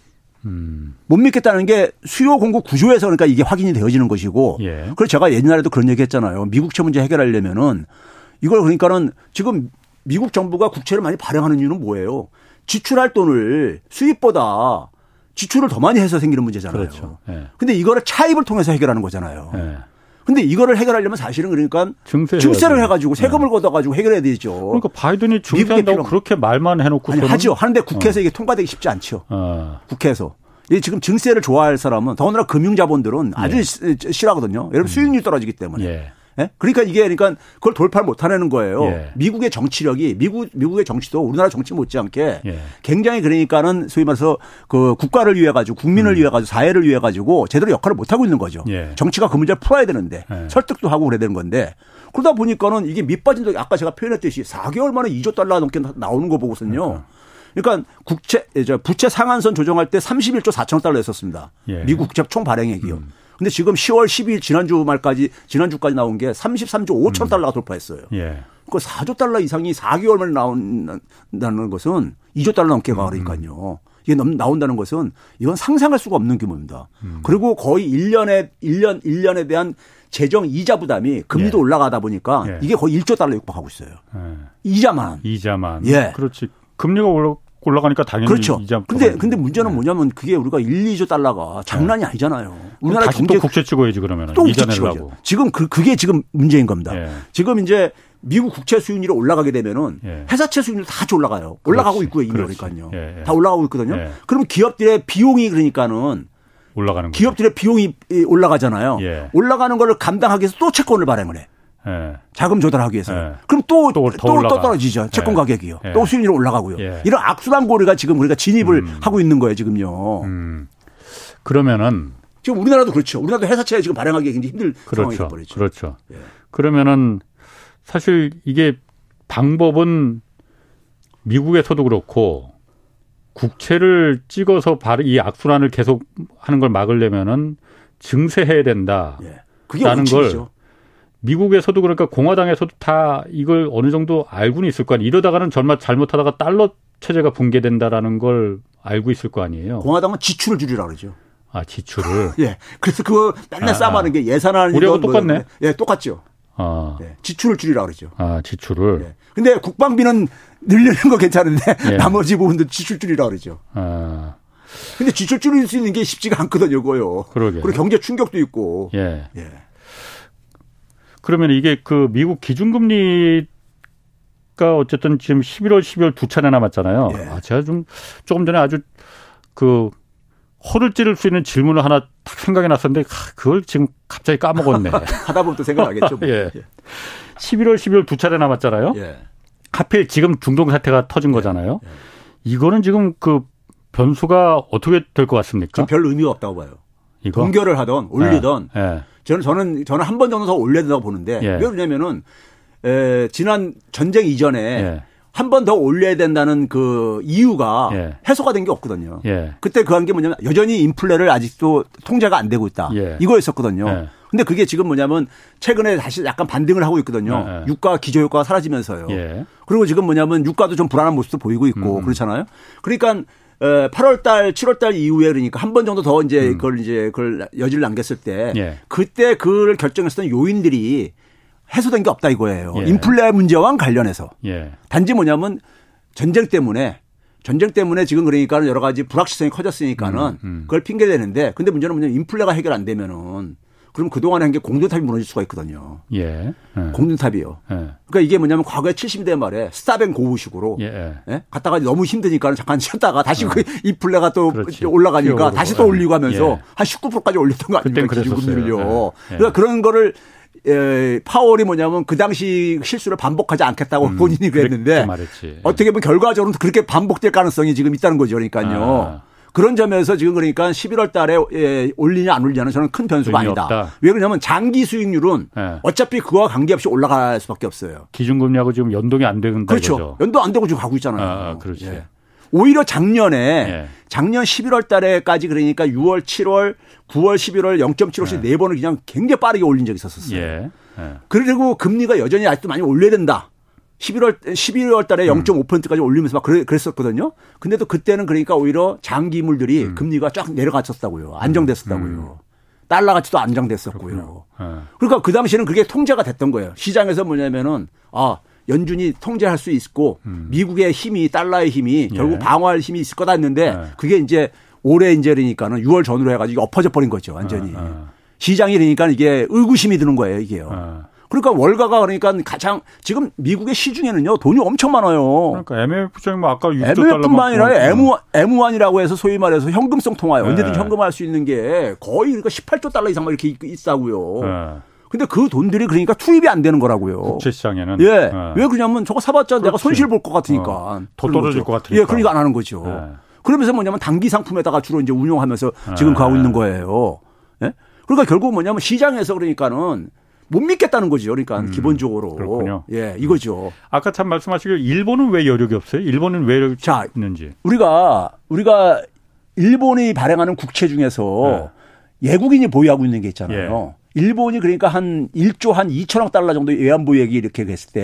음. 못 믿겠다는 게 수요 공급 구조에서 그러니까 이게 확인이 되어지는 것이고. 예. 그래서 제가 옛날에도 그런 얘기 했잖아요. 미국채 문제 해결하려면은 이걸 그러니까는 지금 미국 정부가 국채를 많이 발행하는 이유는 뭐예요? 지출할 돈을 수입보다 지출을 더 많이 해서 생기는 문제잖아요. 그렇죠. 예. 근데 이거를 차입을 통해서 해결하는 거잖아요. 예. 근데 이거를 해결하려면 사실은 그러니까 증세 증세를 해 가지고 세금을 네. 걷어 가지고 해결해야 되죠. 그러니까 바이든이 증세한다고 그렇게 말만 해 놓고 아니 하죠. 하는데 국회에서 어. 이게 통과되기 쉽지 않죠. 어. 국회에서. 이 지금 증세를 좋아할 사람은 더군다나 금융자본들은 아주 네. 싫어하거든요. 여러분 음. 수익률 떨어지기 때문에. 예. 예? 그러니까 이게 그러니까 그걸 돌파를 못 하는 거예요. 예. 미국의 정치력이 미국 미국의 정치도 우리나라 정치 못지않게 예. 굉장히 그러니까는 소위 말해서 그 국가를 위해 가지고 국민을 음. 위해 가지고 사회를 위해 가지고 제대로 역할을 못 하고 있는 거죠. 예. 정치가 그 문제를 풀어야 되는데 예. 설득도 하고 그래야 되는 건데 그러다 보니까는 이게 밑빠진 적이 아까 제가 표현했듯이 4개월 만에 2조 달러 넘게 나오는 거 보고선요. 그러니까. 그러니까 국채 부채 상한선 조정할 때 31조 4천억 달러 했었습니다. 예. 미국 국채 총 발행액이요. 음. 근데 지금 10월 12일 지난주 말까지 지난주까지 나온 게 33조 5천 음. 달러가 돌파했어요. 예. 그 4조 달러 이상이 4개월 만에 나온다는 것은 2조 달러 넘게 가니까요. 음. 이게 나온다는 것은 이건 상상할 수가 없는 규모입니다. 음. 그리고 거의 1년에 1년 1년에 대한 재정 이자 부담이 금리도 예. 올라가다 보니까 예. 이게 거의 1조 달러 육박하고 있어요. 예. 이자만. 이자만. 예. 그렇지. 금리가 올라 올라가니까 당연히 그렇죠. 이자 근데 근데 문제는 네. 뭐냐면 그게 우리가 1, 2조 달러가 장난이 네. 아니잖아요. 우리나라 경제 또 국채 찍어야지 그러면 또 이자 내려고. 지금 그 그게 지금 문제인 겁니다. 예. 지금 이제 미국 국채 수익률이 올라가게 되면은 예. 회사채 수익률 다 같이 올라가요. 올라가고 그렇지. 있고요, 이미. 그러니까요. 예, 예. 다 올라가고 있거든요. 예. 그럼 기업들의 비용이 그러니까는 올라가는 기업들의 비용이 올라가잖아요. 예. 올라가는 거를 감당하기 위해서 또 채권을 발행을 해. 예. 자금 조달하기 위해서. 예. 그럼 또, 또, 또, 또 떨어지죠. 채권 예. 가격이요. 예. 또 수익률이 올라가고요. 예. 이런 악순환 고리가 지금 우리가 진입을 음. 하고 있는 거예요, 지금요. 음. 그러면은. 지금 우리나라도 그렇죠. 우리나라도 회사채 지금 발행하기 굉장히 힘들 그렇죠. 상황이 버리죠. 그렇죠. 예. 그러면은 사실 이게 방법은 미국에서도 그렇고 국채를 찍어서 이 악순환을 계속 하는 걸 막으려면은 증세해야 된다. 예. 그게 라는 걸 미국에서도 그러니까 공화당에서도 다 이걸 어느 정도 알고는 있을 거 아니에요. 이러다가는 정말 잘못하다가 달러 체제가 붕괴된다라는 걸 알고 있을 거 아니에요. 공화당은 지출을 줄이라 그러죠. 아, 지출을. 예. 그래서 그거 맨날 아, 싸움하는 게 예산안 우리하고 뭐 똑같네. 뭐, 예, 똑같죠. 아. 예, 지출을 줄이라 그러죠. 아, 지출을. 예. 근데 국방비는 늘리는 거 괜찮은데 예. 나머지 부분도 지출 줄이라 그러죠. 아. 근데 지출 줄일 수 있는 게 쉽지가 않거든요, 이거요. 그러게. 그리고 경제 충격도 있고. 예. 예. 그러면 이게 그 미국 기준금리 가 어쨌든 지금 11월, 12월 두 차례 남았잖아요. 예. 아, 제가 좀 조금 전에 아주 그 허를 찌를 수 있는 질문을 하나 딱 생각이 났었는데 그걸 지금 갑자기 까먹었네. 하다 보면 또 생각나겠죠. 뭐. 예. 11월, 12월 두 차례 남았잖아요. 예. 하필 지금 중동 사태가 터진 예. 거잖아요. 예. 이거는 지금 그 변수가 어떻게 될 것 같습니까? 별 의미가 없다고 봐요. 이거? 동결을 하던 올리던 예. 예. 저는 저는 저는 한 번 정도 더 올려야 된다고 보는데 예. 왜냐면은 에, 지난 전쟁 이전에 예. 한번 더 올려야 된다는 그 이유가 예. 해소가 된 게 없거든요. 예. 그때 그 한 게 뭐냐면 여전히 인플레를 아직도 통제가 안 되고 있다. 예. 이거였었거든요. 예. 근데 그게 지금 뭐냐면 최근에 다시 약간 반등을 하고 있거든요. 예. 유가 기저 효과가 사라지면서요. 그리고 지금 뭐냐면 유가도 좀 불안한 모습도 보이고 있고 음. 그렇잖아요. 그러니까 8월 달, 7월 달 이후에 그러니까 한 번 정도 더 이제 음. 그걸 이제 그걸 여지를 남겼을 때 예. 그때 그걸 결정했었던 요인들이 해소된 게 없다 이거예요. 예. 인플레 문제와 관련해서. 예. 단지 뭐냐면 전쟁 때문에 전쟁 때문에 지금 그러니까는 여러 가지 불확실성이 커졌으니까는 음, 음. 그걸 핑계 대는데 근데 문제는 뭐냐면 인플레가 해결 안 되면은 그럼 그동안에 한 게 공든탑이 무너질 수가 있거든요. 예. 예. 공든탑이요. 예. 그러니까 이게 뭐냐면 과거에 70대 말에 스타뱅 고우식으로 예. 예? 갔다가 너무 힘드니까 잠깐 쉬었다가 다시 어. 그이 플레가 또 그렇지. 올라가니까 다시 또 올리고 하면서 예. 한 19%까지 올렸던 거 아닙니까? 기준금리를요. 예. 그러니까 그런 거를 에, 파월이 뭐냐면 그 당시 실수를 반복하지 않겠다고 음, 본인이 그랬는데 어떻게 보면 결과적으로 그렇게 반복될 가능성이 지금 있다는 거죠. 그러니까요. 아. 그런 점에서 지금 그러니까 11월 달에 예, 올리냐 안 올리냐는 저는 큰 변수가 아니다. 없다. 왜 그러냐면 장기 수익률은 네. 어차피 그와 관계없이 올라갈 수밖에 없어요. 기준금리하고 지금 연동이 안 되는 그렇죠. 거죠. 연동 안 되고 지금 가고 있잖아요. 아, 그렇지. 예. 오히려 작년에 예. 작년 11월 달에까지 그러니까 6월, 7월, 9월, 11월 0.75씩 네. 네 번을 그냥 굉장히 빠르게 올린 적이 있었어요. 예. 예. 그리고 금리가 여전히 아직도 많이 올려야 된다. 11월 12월 달에 0.5%까지 음. 올리면서 막 그랬었거든요. 근데도 그때는 그러니까 오히려 장기물들이 음. 금리가 쫙 내려갔었다고요. 안정됐었다고요. 음. 달러 가치도 안정됐었고요. 네. 그러니까 그 당시에는 그게 통제가 됐던 거예요. 시장에서 뭐냐면은 아 연준이 통제할 수 있고 음. 미국의 힘이 달러의 힘이 예. 결국 방어할 힘이 있을 거다 했는데 예. 그게 이제 올해 이제 그러니까는 6월 전후로 해가지고 엎어져 버린 거죠 완전히. 아, 아. 시장이 그러니까 이게 의구심이 드는 거예요 이게요. 아. 그러니까 월가가 그러니까 가장 지금 미국의 시중에는요 돈이 엄청 많아요. 그러니까 MF처럼 뭐 아까 MF뿐만 아니라 M, M1이라고 해서 소위 말해서 현금성 통화에 네. 언제든지 현금할 수 있는 게 거의 그러니까 18조 달러 이상 이렇게 있다고요. 네. 근데 그 돈들이 그러니까 투입이 안 되는 거라고요. 국채 시장에는. 예. 네. 왜 그러냐면 저거 사봤자 그렇지. 내가 손실 볼 것 같으니까. 어. 더 떨어질 것 같으니까. 예, 그러니까 안 하는 거죠. 네. 그러면서 뭐냐면 단기 상품에다가 주로 이제 운용하면서 지금 가고 있는 거예요. 예? 그러니까 결국 뭐냐면 시장에서 그러니까는 못 믿겠다는 거죠. 그러니까 음, 기본적으로. 그렇군요. 예, 이거죠. 아까 참 말씀하시길 일본은 왜 여력이 없어요? 일본은 왜 여력이 자, 있는지. 우리가 우리가 일본이 발행하는 국채 중에서 네. 예국인이 보유하고 있는 게 있잖아요. 예. 일본이 그러니까 한 1조 한 2천억 달러 정도 외환보유액이 이렇게 됐을 때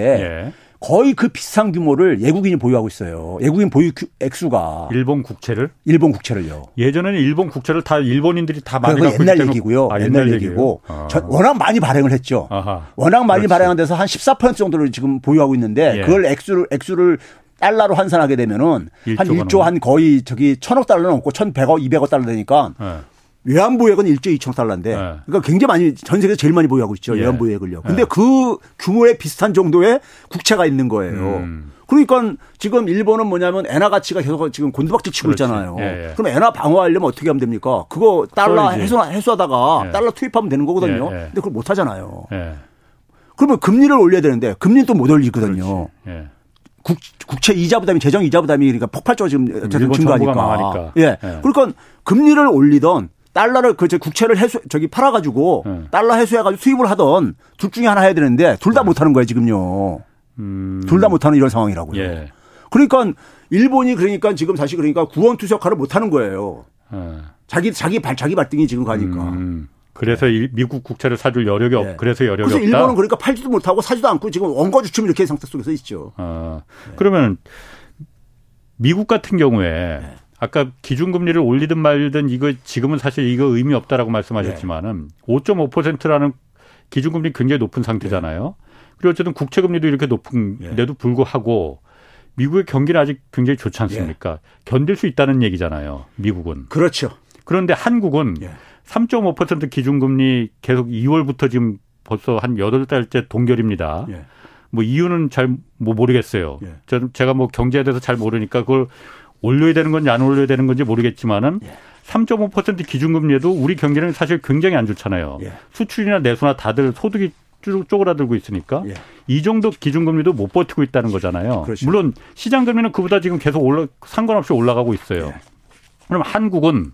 예. 거의 그 비슷한 규모를 예국인이 보유하고 있어요. 예국인 보유 액수가 일본 국채를 일본 국채를요. 예전에는 일본 국채를 다 일본인들이 다 많이 갖고 옛날 얘기고요. 아, 옛날, 얘기고 아. 워낙 많이 발행을 했죠. 아하. 워낙 많이 그렇지. 발행한 데서 한 14% 정도를 지금 보유하고 있는데 예. 그걸 액수를 액수를 달러로 환산하게 되면은 1조 한 1조 한 거의 저기 천억 달러 넘고 1,100억, 200억 달러 되니까 예. 외환보유액은 1조 2천 달러인데 네. 그러니까 굉장히 많이 전 세계에서 제일 많이 보유하고 있죠. 예. 외환보유액을요. 근데 네. 그 규모에 비슷한 정도의 국채가 있는 거예요. 음. 그러니까 지금 일본은 뭐냐면 엔화 가치가 계속 지금 곤두박질 치고 그렇지. 있잖아요. 예, 예. 그럼 엔화 방어하려면 어떻게 하면 됩니까? 그거 달러 해소, 해소하다가 예. 달러 투입하면 되는 거거든요. 예, 예. 근데 그걸 못 하잖아요. 그러면 금리를 올려야 되는데 금리는 또 못 올리거든요. 국, 국채 이자 부담이 재정 이자 부담이 그러니까 폭발적으로 지금 증가하니까. 예. 그러니까 금리를 올리던 달러를 그 국채를 해수 저기 팔아가지고 네. 달러 해소해가지고 수입을 하던 둘 중에 하나 해야 되는데 둘다 네. 못하는 거예요 지금요. 음. 둘다 못하는 이런 상황이라고요. 예. 그러니까 일본이 그러니까 지금 다시 그러니까 구원투석화를 못하는 거예요. 예. 자기 자기 발 자기 발등이 지금 가니까. 음. 그래서 네. 미국 국채를 사줄 여력이 없. 네. 그래서 여력이 그래서 없다. 일본은 그러니까 팔지도 못하고 사지도 않고 지금 원거주춤 이렇게 상태 속에서 있죠. 아, 그러면 미국 같은 경우에 네. 아까 기준금리를 올리든 말든 이거 지금은 사실 이거 의미 없다라고 말씀하셨지만은 네. 5.5%라는 기준금리 굉장히 높은 상태잖아요. 네. 그리고 어쨌든 국채금리도 이렇게 높은데도 네. 불구하고 미국의 경기는 아직 굉장히 좋지 않습니까? 네. 견딜 수 있다는 얘기잖아요. 미국은. 그렇죠. 그런데 한국은 네. 3.5% 기준금리 계속 2월부터 지금 벌써 한 8달째 동결입니다. 네. 뭐 이유는 잘 뭐 모르겠어요. 예. 저는 제가 뭐 경제에 대해서 잘 모르니까 그걸 올려야 되는 건지 안 올려야 되는 건지 모르겠지만은 예. 3.5% 기준금리에도 우리 경기는 사실 굉장히 안 좋잖아요. 예. 수출이나 내수나 다들 소득이 쭉 쪼그라들고 있으니까 예. 이 정도 기준금리도 못 버티고 있다는 거잖아요. 그렇죠. 물론 시장 금리는 그보다 지금 계속 올라 상관없이 올라가고 있어요. 예. 그럼 한국은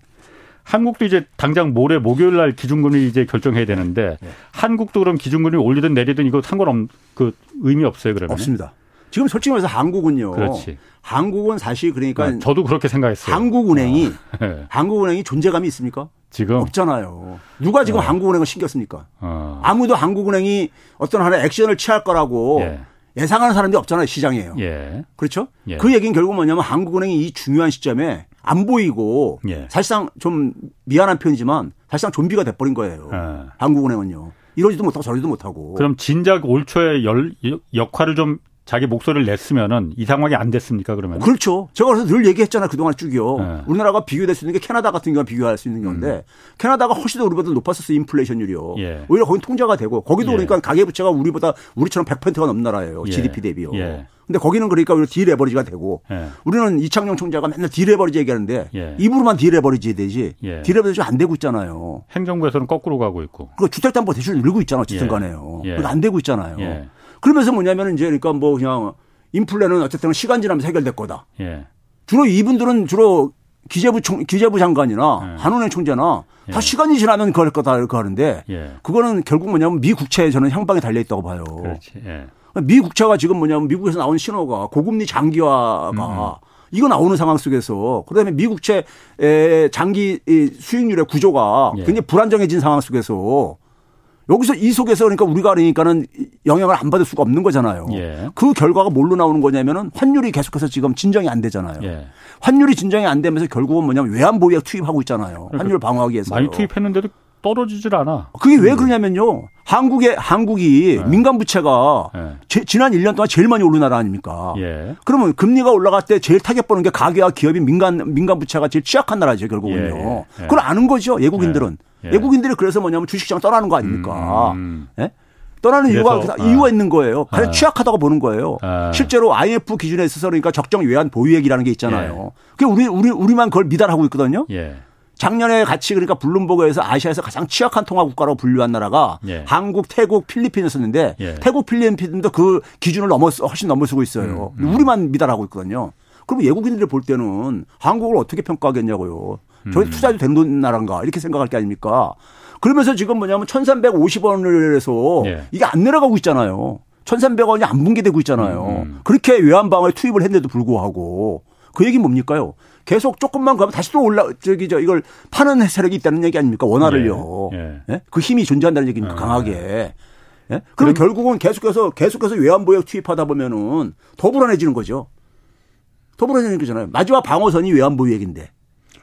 한국도 이제 당장 모레 목요일 날 기준금리 이제 결정해야 되는데 예. 한국도 그럼 기준금리 올리든 내리든 이거 상관없 그 의미 없어요 그러면 없습니다. 지금 솔직히 말해서 한국은요. 그렇지. 한국은 사실 그러니까 네, 저도 그렇게 생각했어요. 한국은행이 어. 네. 한국은행이 존재감이 있습니까? 지금 없잖아요. 누가 지금 어. 한국은행을 신겼습니까? 어. 아무도 한국은행이 어떤 하나 액션을 취할 거라고 예. 예상하는 사람들이 없잖아요. 시장이에요. 예. 그렇죠? 예. 그 얘기는 결국 뭐냐면 한국은행이 이 중요한 시점에 안 보이고 예. 사실상 좀 미안한 표현이지만 사실상 좀비가 돼버린 거예요. 예. 한국은행은요. 이러지도 못하고 저러지도 못하고. 그럼 진작 올 초에 열, 역할을 좀 자기 목소리를 냈으면은 이 상황이 안 됐습니까 그러면? 그렇죠. 제가 그래서 늘 얘기했잖아요 그동안 쭉이요. 네. 우리나라가 비교될 수 있는 게 캐나다 같은 경우가 비교할 수 있는 건데 음. 캐나다가 훨씬 더 우리보다 높았었어요 인플레이션율이요. 예. 오히려 거기 통제가 되고 거기도 예. 그러니까 가계 부채가 우리보다 우리처럼 100%가 넘는 나라예요. 예. GDP 대비요. 예. 근데 거기는 그러니까 오히려 deleverage가 되고 예. 우리는 이창용 총재가 맨날 deleverage 얘기하는데 예. 입으로만 deleverage 되지 예. deleverage 안 되고 있잖아요. 행정부에서는 거꾸로 가고 있고. 그 주택담보 대출 늘고 있잖아 어쨌든 간에요. 예. 안 되고 있잖아요. 그러면서 뭐냐면 이제 그러니까 뭐 그냥 인플레는 어쨌든 시간 지나면서 해결될 거다. 예. 주로 이분들은 주로 기재부 총, 기재부 장관이나 네. 한은행 총재나 예. 다 시간이 지나면 그럴 거다 이렇게 하는데 예. 그거는 결국 뭐냐면 미 국채에 저는 향방에 달려 있다고 봐요. 예. 미 국채가 지금 뭐냐면 미국에서 나온 신호가 고금리 장기화가 음. 이거 나오는 상황 속에서 그다음에 미국채 장기 수익률의 구조가 예. 굉장히 불안정해진 상황 속에서 여기서 이 속에서 그러니까 우리가 그러니까는 영향을 안 받을 수가 없는 거잖아요. 예. 그 결과가 뭘로 나오는 거냐면은 환율이 계속해서 지금 진정이 안 되잖아요. 예. 환율이 진정이 안 되면서 결국은 뭐냐면 외환 보유액 투입하고 있잖아요. 그러니까 환율 방어하기 위해서. 많이 투입했는데도 떨어지질 않아. 그게 왜 그러냐면요. 한국의 한국이 네. 민간 부채가 네. 제, 지난 1년 동안 제일 많이 오른 나라 아닙니까? 예. 그러면 금리가 올라갈 때 제일 타격 보는 게 가계와 기업이 민간 민간 부채가 제일 취약한 나라죠, 결국은요. 예. 예. 그걸 아는 거죠, 외국인들은. 예. 외국인들이 그래서 뭐냐면 주식시장 떠나는 거 아닙니까? 음. 예? 떠나는 이유가 아. 이유가 있는 거예요. 가장 아. 취약하다고 보는 거예요. 아. 실제로 IMF 기준에 있어서 그러니까 적정 외환 보유액이라는 게 있잖아요. 예. 그게 우리 우리 우리만 그걸 미달하고 있거든요. 예. 작년에 같이 그러니까 블룸버그에서 아시아에서 가장 취약한 통화 국가로 분류한 나라가 예. 한국, 태국, 필리핀이었었는데 예. 태국, 필리핀도 그 기준을 넘어 훨씬 넘어서고 있어요. 음, 음. 우리만 미달하고 있거든요. 그럼 외국인들이 볼 때는 한국을 어떻게 평가하겠냐고요. 저희 음. 투자도 되는 나라인가 이렇게 생각할 게 아닙니까? 그러면서 지금 뭐냐면 1350원을 해서 예. 이게 안 내려가고 있잖아요. 1300원이 안 붕괴되고 있잖아요. 음, 음. 그렇게 외환 방어에 투입을 했는데도 불구하고 그 얘기 뭡니까요? 계속 조금만 가면 다시 또 올라 저기 저 이걸 파는 세력이 있다는 얘기 아닙니까? 원화를요. 예. 예. 예? 그 힘이 존재한다는 얘기입니까? 예. 강하게. 예? 그럼 결국은 계속해서 계속해서 외환보역 투입하다 보면은 더 불안해지는 거죠. 더 불안해지는 거잖아요. 마지막 방어선이 외환보유액인데.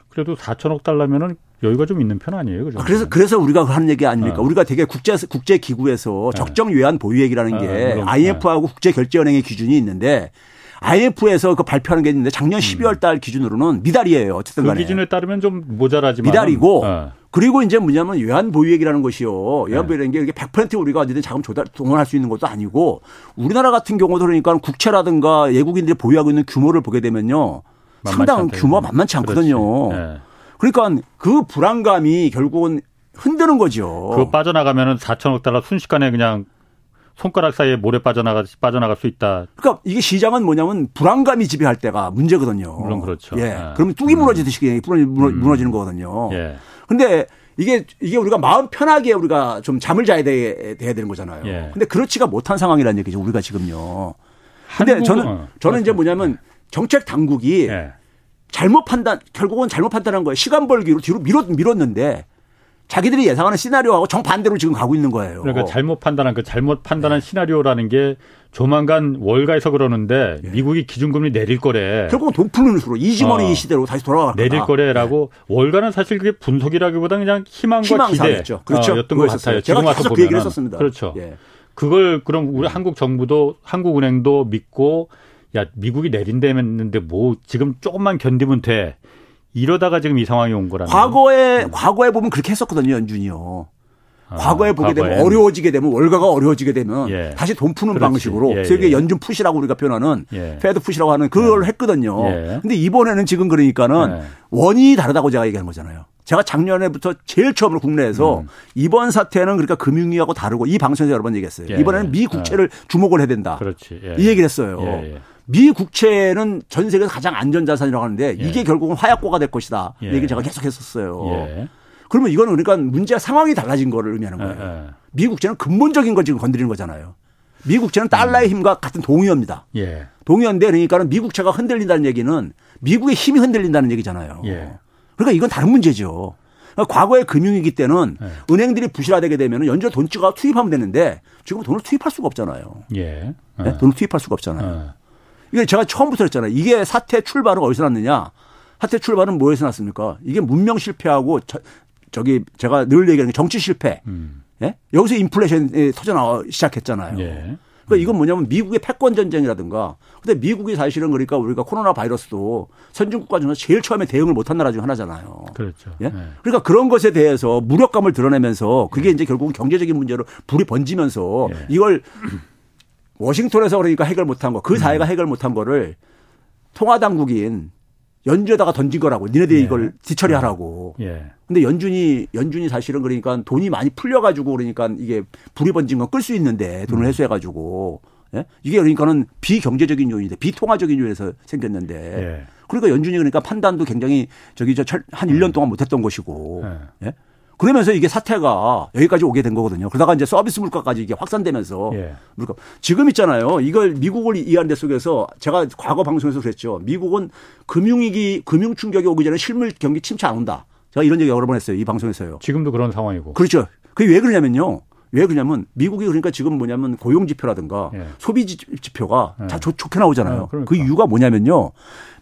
그래도 4천억 달러면은 여유가 좀 있는 편 아니에요, 그죠? 아, 그래서 그래서 우리가 하는 얘기 아닙니까? 어. 우리가 되게 국제 국제 기구에서 네. 적정 외환 보유액이라는 아, 게 아, IMF하고 네. 국제 결제은행의 기준이 있는데 IMF에서 그 발표하는 게 있는데 작년 12월 음. 달 기준으로는 미달이에요. 어쨌든 그 간에. 그 기준에 따르면 좀 모자라지만 미달이고 어. 그리고 이제 뭐냐면 외환 보유액이라는 것이요. 외환 보유액이라는 게 이게 100% 우리가 어디든 자금 조달 동원할 수 있는 것도 아니고 우리나라 같은 경우도 그러니까 국채라든가 외국인들이 보유하고 있는 규모를 보게 되면요. 상당 규모가 만만치 않거든요. 네. 그러니까 그 불안감이 결국은 흔드는 거죠. 그거 빠져나가면은 4천억 달러 순식간에 그냥 손가락 사이에 모래 빠져나가 빠져나갈 수 있다. 그러니까 이게 시장은 뭐냐면 불안감이 지배할 때가 문제거든요. 물론 그렇죠. 예. 네. 그러면 뚝이 음. 무너지듯이 무너지는 거거든요. 예. 근데 이게 이게 우리가 마음 편하게 우리가 좀 잠을 자야 돼, 돼야 되는 거잖아요. 예. 근데 그렇지가 못한 상황이라는 얘기죠. 우리가 지금요. 근데 한국은, 저는 어, 저는 이제 뭐냐면 정책 당국이 예. 잘못 판단 결국은 잘못 판단한 거예요. 시간 벌기로 뒤로 밀었, 밀었는데 자기들이 예상하는 시나리오하고 정반대로 지금 가고 있는 거예요. 그러니까 잘못 판단한 그 잘못 판단한 네. 시나리오라는 게 조만간 월가에서 그러는데 네. 미국이 기준금리 내릴 거래. 결국은 돈 푸는 수로 이지머니 어. 시대로 다시 돌아갈 내릴 거래라고 네. 월가는 사실 그게 분석이라기보다 그냥 희망과 희망사였죠. 기대 그렇죠. 어, 였던 것 같아요. 제가 와서 그 얘기를 했었습니다. 그렇죠. 예. 그걸 그럼 우리 한국 정부도 한국은행도 믿고 야 미국이 내린다했는데 뭐 지금 조금만 견디면 돼. 이러다가 지금 이 상황이 온 거라는. 과거에 음. 과거에 보면 그렇게 했었거든요, 연준이요. 아, 과거에 보게 과거엔. 되면 어려워지게 되면 월가가 어려워지게 되면 예. 다시 돈 푸는 그렇지. 방식으로 예, 세계 예. 연준 put이라고 우리가 표현하는 예. Fed put이라고 하는 그걸 예. 했거든요. 예. 근데 이번에는 지금 그러니까는 예. 원인이 다르다고 제가 얘기하는 거잖아요. 제가 작년에부터 제일 처음으로 국내에서 음. 이번 사태는 그러니까 금융위하고 다르고 이 방송에서 여러 번 얘기했어요. 이번에는 미 국채를 주목을 해야 된다. 그렇지. 이 얘기를 했어요. 미 국채는 전 세계에서 가장 안전 자산이라고 하는데 예. 이게 결국은 화약고가 될 것이다. 예. 얘기 제가 계속 했었어요. 예. 그러면 이거는 그러니까 문제 상황이 달라진 거를 의미하는 거예요. 예, 예. 미 국채는 근본적인 걸 지금 건드리는 거잖아요. 미 국채는 달러의 음. 힘과 같은 동의어입니다. 예. 동의어인데 그러니까는 미 국채가 흔들린다는 얘기는 미국의 힘이 흔들린다는 얘기잖아요. 예. 그러니까 이건 다른 문제죠. 그러니까 과거의 금융위기 때는 예. 은행들이 부실화되게 되면 연준 돈 찍어 투입하면 되는데 지금 돈을 투입할 수가 없잖아요. 예. 네? 돈을 투입할 수가 없잖아요. 이게 제가 처음부터 했잖아요. 이게 사태 출발은 어디서 났느냐? 사태 출발은 뭐에서 났습니까? 이게 문명 실패하고 저, 저기 제가 늘 얘기하는 게 정치 실패. 음. 예? 여기서 인플레이션이 터져 나와 시작했잖아요. 예. 그러니까 이건 뭐냐면 미국의 패권 전쟁이라든가. 근데 미국이 사실은 그러니까 우리가 코로나 바이러스도 선진국가 중에서 제일 처음에 대응을 못한 나라 중 하나잖아요. 그렇죠. 예? 네. 그러니까 그런 것에 대해서 무력감을 드러내면서 그게 네. 이제 결국은 경제적인 문제로 불이 번지면서 네. 이걸 워싱턴에서 그러니까 해결 못한 거, 그 사회가 음. 해결 못한 거를 통화 당국인 연주에다가 던진 거라고. 니네들이 예. 이걸 뒤처리하라고. 예. 근데 연준이 연준이 사실은 그러니까 돈이 많이 풀려 가지고 그러니까 이게 불이 번진 건 끌 수 있는데 돈을 음. 회수해 가지고 예? 이게 그러니까는 비경제적인 요인인데 비통화적인 요인에서 생겼는데 예. 그러니까 연준이 그러니까 판단도 굉장히 저기 저한 1년 동안 못했던 것이고 예. 예? 그러면서 이게 사태가 여기까지 오게 된 거거든요. 그러다가 이제 서비스 물가까지 이게 확산되면서 예. 물가 지금 있잖아요. 이걸 미국을 이해하는 데 속에서 제가 과거 방송에서 그랬죠. 미국은 금융위기 금융 충격이 오기 전에 실물 경기 침체 안 온다. 제가 이런 얘기 여러 번 했어요. 이 방송에서요. 지금도 그런 상황이고. 그렇죠. 그게 왜 그러냐면요. 왜 그러냐면 미국이 그러니까 지금 뭐냐면 고용 지표라든가 예. 소비 지표가 예. 다 좋, 게 나오잖아요. 예, 그러니까. 그 이유가 뭐냐면요.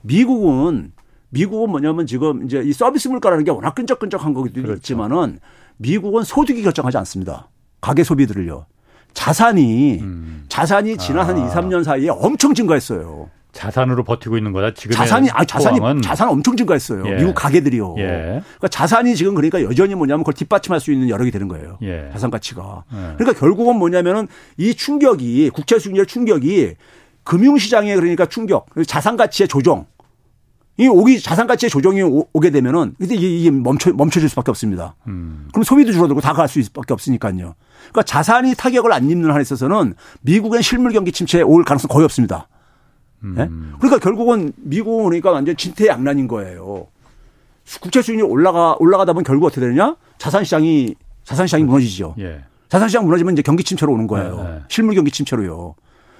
미국은 미국은 뭐냐면 지금 이제 이 서비스 물가라는 게 워낙 끈적끈적한 거기도 그렇죠. 있지만은 미국은 소득이 결정하지 않습니다. 가계 소비들을요. 자산이 음. 자산이 지난 아. 한 2, 3년 사이에 엄청 증가했어요. 자산으로 버티고 있는 거다. 지금 자산이 아 자산이 자산 엄청 증가했어요. 예. 미국 가계들이요. 예. 그러니까 자산이 지금 그러니까 여전히 뭐냐면 그걸 뒷받침할 수 있는 여력이 되는 거예요. 예. 자산 가치가. 예. 그러니까 결국은 뭐냐면은 이 충격이 국채 수익률 충격이 금융 시장에 그러니까 충격, 자산 가치의 조정. 이 오기 자산 가치의 조정이 오, 게 되면은 이제 이게 멈춰 멈춰질 수밖에 없습니다. 음. 그럼 소비도 줄어들고 다 갈 수 있을 밖에 없으니까요. 그러니까 자산이 타격을 안 입는 한에 있어서는 미국의 실물 경기 침체에 올 가능성 거의 없습니다. 네? 그러니까 결국은 미국은 그러니까 완전 진퇴양난인 거예요. 국채 수익률이 올라가 올라가다 보면 결국 어떻게 되느냐? 자산 시장이 자산 시장이 무너지죠. 예. 자산 시장 무너지면 이제 경기 침체로 오는 거예요. 예, 예. 실물 경기 침체로요.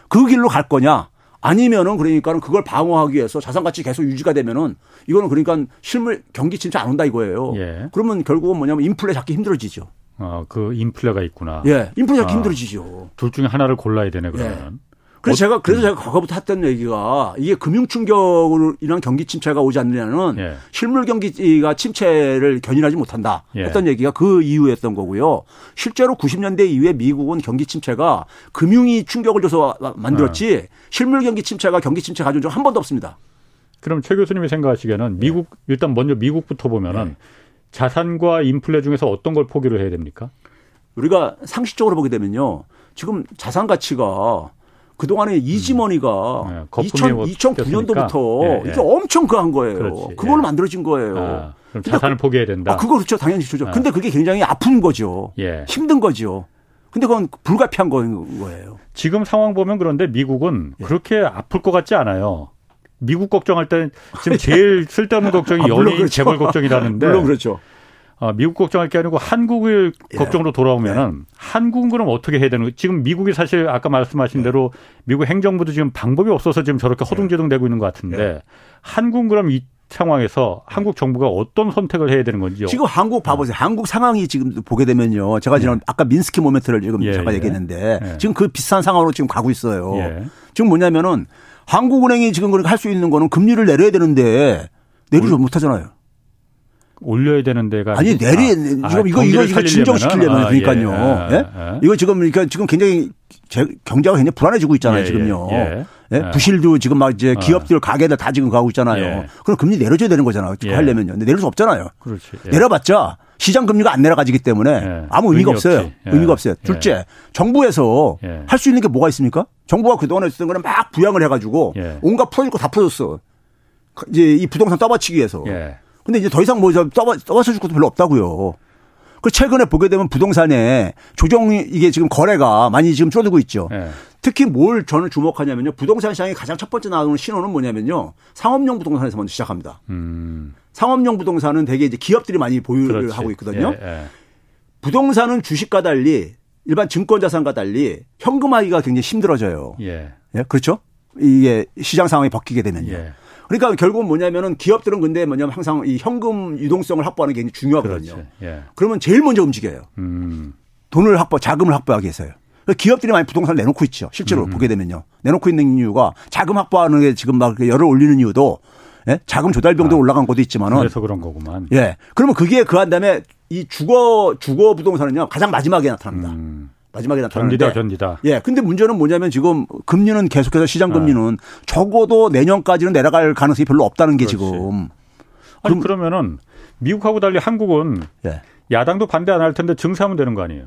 그 길로 갈 거냐? 아니면은 그러니까는 그걸 방어하기 위해서 자산 가치 계속 유지가 되면은 이거는 그러니까 실물 경기 침체 안 온다 이거예요. 예. 그러면 결국은 뭐냐면 인플레 잡기 힘들어지죠. 아, 그 인플레가 있구나. 예. 인플레 잡기 아, 힘들어지죠. 둘 중에 하나를 골라야 되네 그러면. 예. 그래서 제가 그래서 제가 과거부터 했던 얘기가 이게 금융 충격으로 인한 경기 침체가 오지 않느냐는 예. 실물 경기가 침체를 견인하지 못한다 예. 했던 얘기가 그 이유였던 거고요. 실제로 90년대 이후에 미국은 경기 침체가 금융이 충격을 줘서 만들었지 예. 실물 경기 침체가 경기 침체 가져온 적 한 번도 없습니다. 그럼 최 교수님이 생각하시기에는 미국 일단 먼저 미국부터 보면은 자산과 인플레 중에서 어떤 걸 포기를 해야 됩니까? 우리가 상식적으로 보게 되면요. 지금 자산 가치가 그동안에 이지머니가 음. 네, 2000, 2009년도부터 예, 예. 이게 엄청 그한 거예요. 그렇지, 그걸로 예. 만들어진 거예요. 아, 그럼 자산을 그, 포기해야 된다. 아, 그거 그렇죠. 당연히 그렇죠. 아. 근데 그게 굉장히 아픈 거죠. 예. 힘든 거죠. 근데 그건 불가피한 거예요. 지금 상황 보면 그런데 미국은 예. 그렇게 아플 것 같지 않아요. 미국 걱정할 때 지금 제일 쓸데없는 걱정이 아, 연예인 그렇죠. 재벌 걱정이라는데. 물론 그렇죠. 어, 미국 걱정할 게 아니고 한국을 예. 걱정으로 돌아오면은 예. 한국은 그럼 어떻게 해야 되는 거예요? 지금 미국이 사실 아까 말씀하신 예. 대로 미국 행정부도 지금 방법이 없어서 지금 저렇게 허둥지둥되고 있는 것 같은데 예. 한국은 그럼 이 상황에서 한국 정부가 어떤 선택을 해야 되는 건지요? 지금 한국 봐보세요. 한국 상황이 지금 보게 되면요. 제가 지금 예. 아까 민스키 모멘트를 지금 예, 제가 얘기했는데 지금 그 비슷한 상황으로 지금 가고 있어요. 지금 뭐냐면은 한국은행이 지금 그렇게 할 수 있는 거는 금리를 내려야 되는데 내리지 못하잖아요. 올려야 되는 데가 아니 내리 아, 지금 아, 이거 이거 이거 진정시키려면 아, 그러니까요. 예. 예? 예? 이거 지금 그러니까 지금 굉장히 제, 경제가 굉장히 불안해지고 있잖아요. 예, 지금요. 예. 예? 부실도 지금 막 이제 아. 기업들 가게들 다 지금 가고 있잖아요. 그럼 금리 내려줘야 되는 거잖아요. 하려면요. 근데 내릴 수 없잖아요. 그렇지. 내려봤자 시장 금리가 안 내려가지기 때문에 아무 의미가 의미 없어요. 의미가 없어요. 둘째, 정부에서 할 수 있는 게 뭐가 있습니까? 정부가 그동안에 쓰던 거는 막 부양을 해가지고 온갖 풀어줄 거 다 풀어줬어. 이제 이 부동산 떠받치기 위해서. 근데 이제 더 이상 뭐 떠봐, 떠봐서 줄 것도 별로 없다고요. 그 최근에 보게 되면 부동산에 조정이 이게 지금 거래가 많이 지금 줄어들고 있죠. 네. 특히 뭘 저는 주목하냐면요. 부동산 시장이 가장 첫 번째 나오는 신호는 뭐냐면요. 상업용 부동산에서 먼저 시작합니다. 음. 상업용 부동산은 대개 이제 기업들이 많이 보유를 그렇지. 하고 있거든요. 예, 예. 부동산은 주식과 달리 일반 증권 자산과 달리 현금화기가 굉장히 힘들어져요. 예. 예. 그렇죠? 이게 시장 상황이 바뀌게 되면요. 예. 그러니까 결국은 뭐냐면은 기업들은 근데 뭐냐면 항상 이 현금 유동성을 확보하는 게 굉장히 중요하거든요. 예. 그러면 제일 먼저 움직여요. 음. 돈을 확보, 자금을 확보하기 위해서요. 기업들이 많이 부동산을 내놓고 있죠. 실제로 음. 보게 되면요. 내놓고 있는 이유가 자금 확보하는 게 지금 막 열을 올리는 이유도 예? 자금 조달 병도 아, 올라간 것도 있지만은 그래서 그런 거구만. 예. 그러면 그게 그한 다음에 이 주거 주거 부동산은요 가장 마지막에 나타납니다. 음. 마지막에 나타나는데 견디다 견디다. 예. 근데 문제는 뭐냐면 지금 금리는 계속해서 시장 금리는 네. 적어도 내년까지는 내려갈 가능성이 별로 없다는 게 그렇지. 지금. 아니 그럼, 그러면은 미국하고 달리 한국은 예. 야당도 반대 안 할 텐데 증세하면 되는 거 아니에요?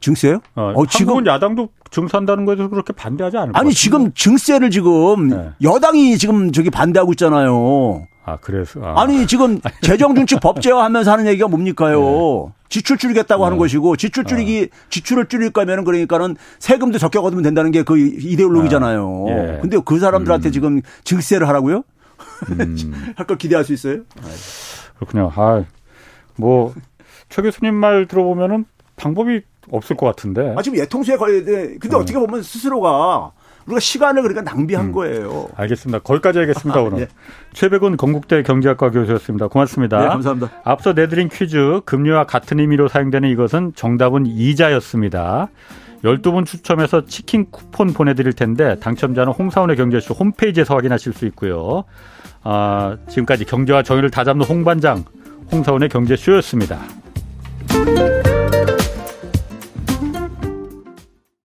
증세요? 어, 어 지금 야당도 증세한다는 거에 대해서 그렇게 반대하지 않을 아니 지금 증세를 지금 네. 여당이 지금 저기 반대하고 있잖아요. 아, 그래서. 아. 니 지금 재정준칙 법제화 하면서 하는 얘기가 뭡니까요? 네. 지출 줄이겠다고 네. 하는 것이고 지출 줄이기 어. 지출을 줄일 거면은 그러니까는 세금도 적게 얻으면 된다는 게 그 이데올로기잖아요. 예. 근데 그 사람들한테 음. 지금 증세를 하라고요? 음. 할거 기대할 수 있어요? 그렇군요. 아, 뭐, 최 교수님 말 들어보면은 방법이 없을 것 같은데. 아, 지금 예통수에 걸려야 돼. 근데 어. 어떻게 보면 스스로가 우리가 시간을 그러니까 낭비한 음. 거예요. 알겠습니다. 거기까지 하겠습니다, 오늘. 예. 최백운 건국대 경제학과 교수였습니다. 고맙습니다. 네, 감사합니다. 앞서 내드린 퀴즈, 금리와 같은 의미로 사용되는 이것은 정답은 이자였습니다. 12분 추첨해서 치킨 쿠폰 보내드릴 텐데 당첨자는 홍사원의 경제쇼 홈페이지에서 확인하실 수 있고요. 아, 지금까지 경제와 정의를 다잡는 홍반장 홍사원의 경제쇼였습니다.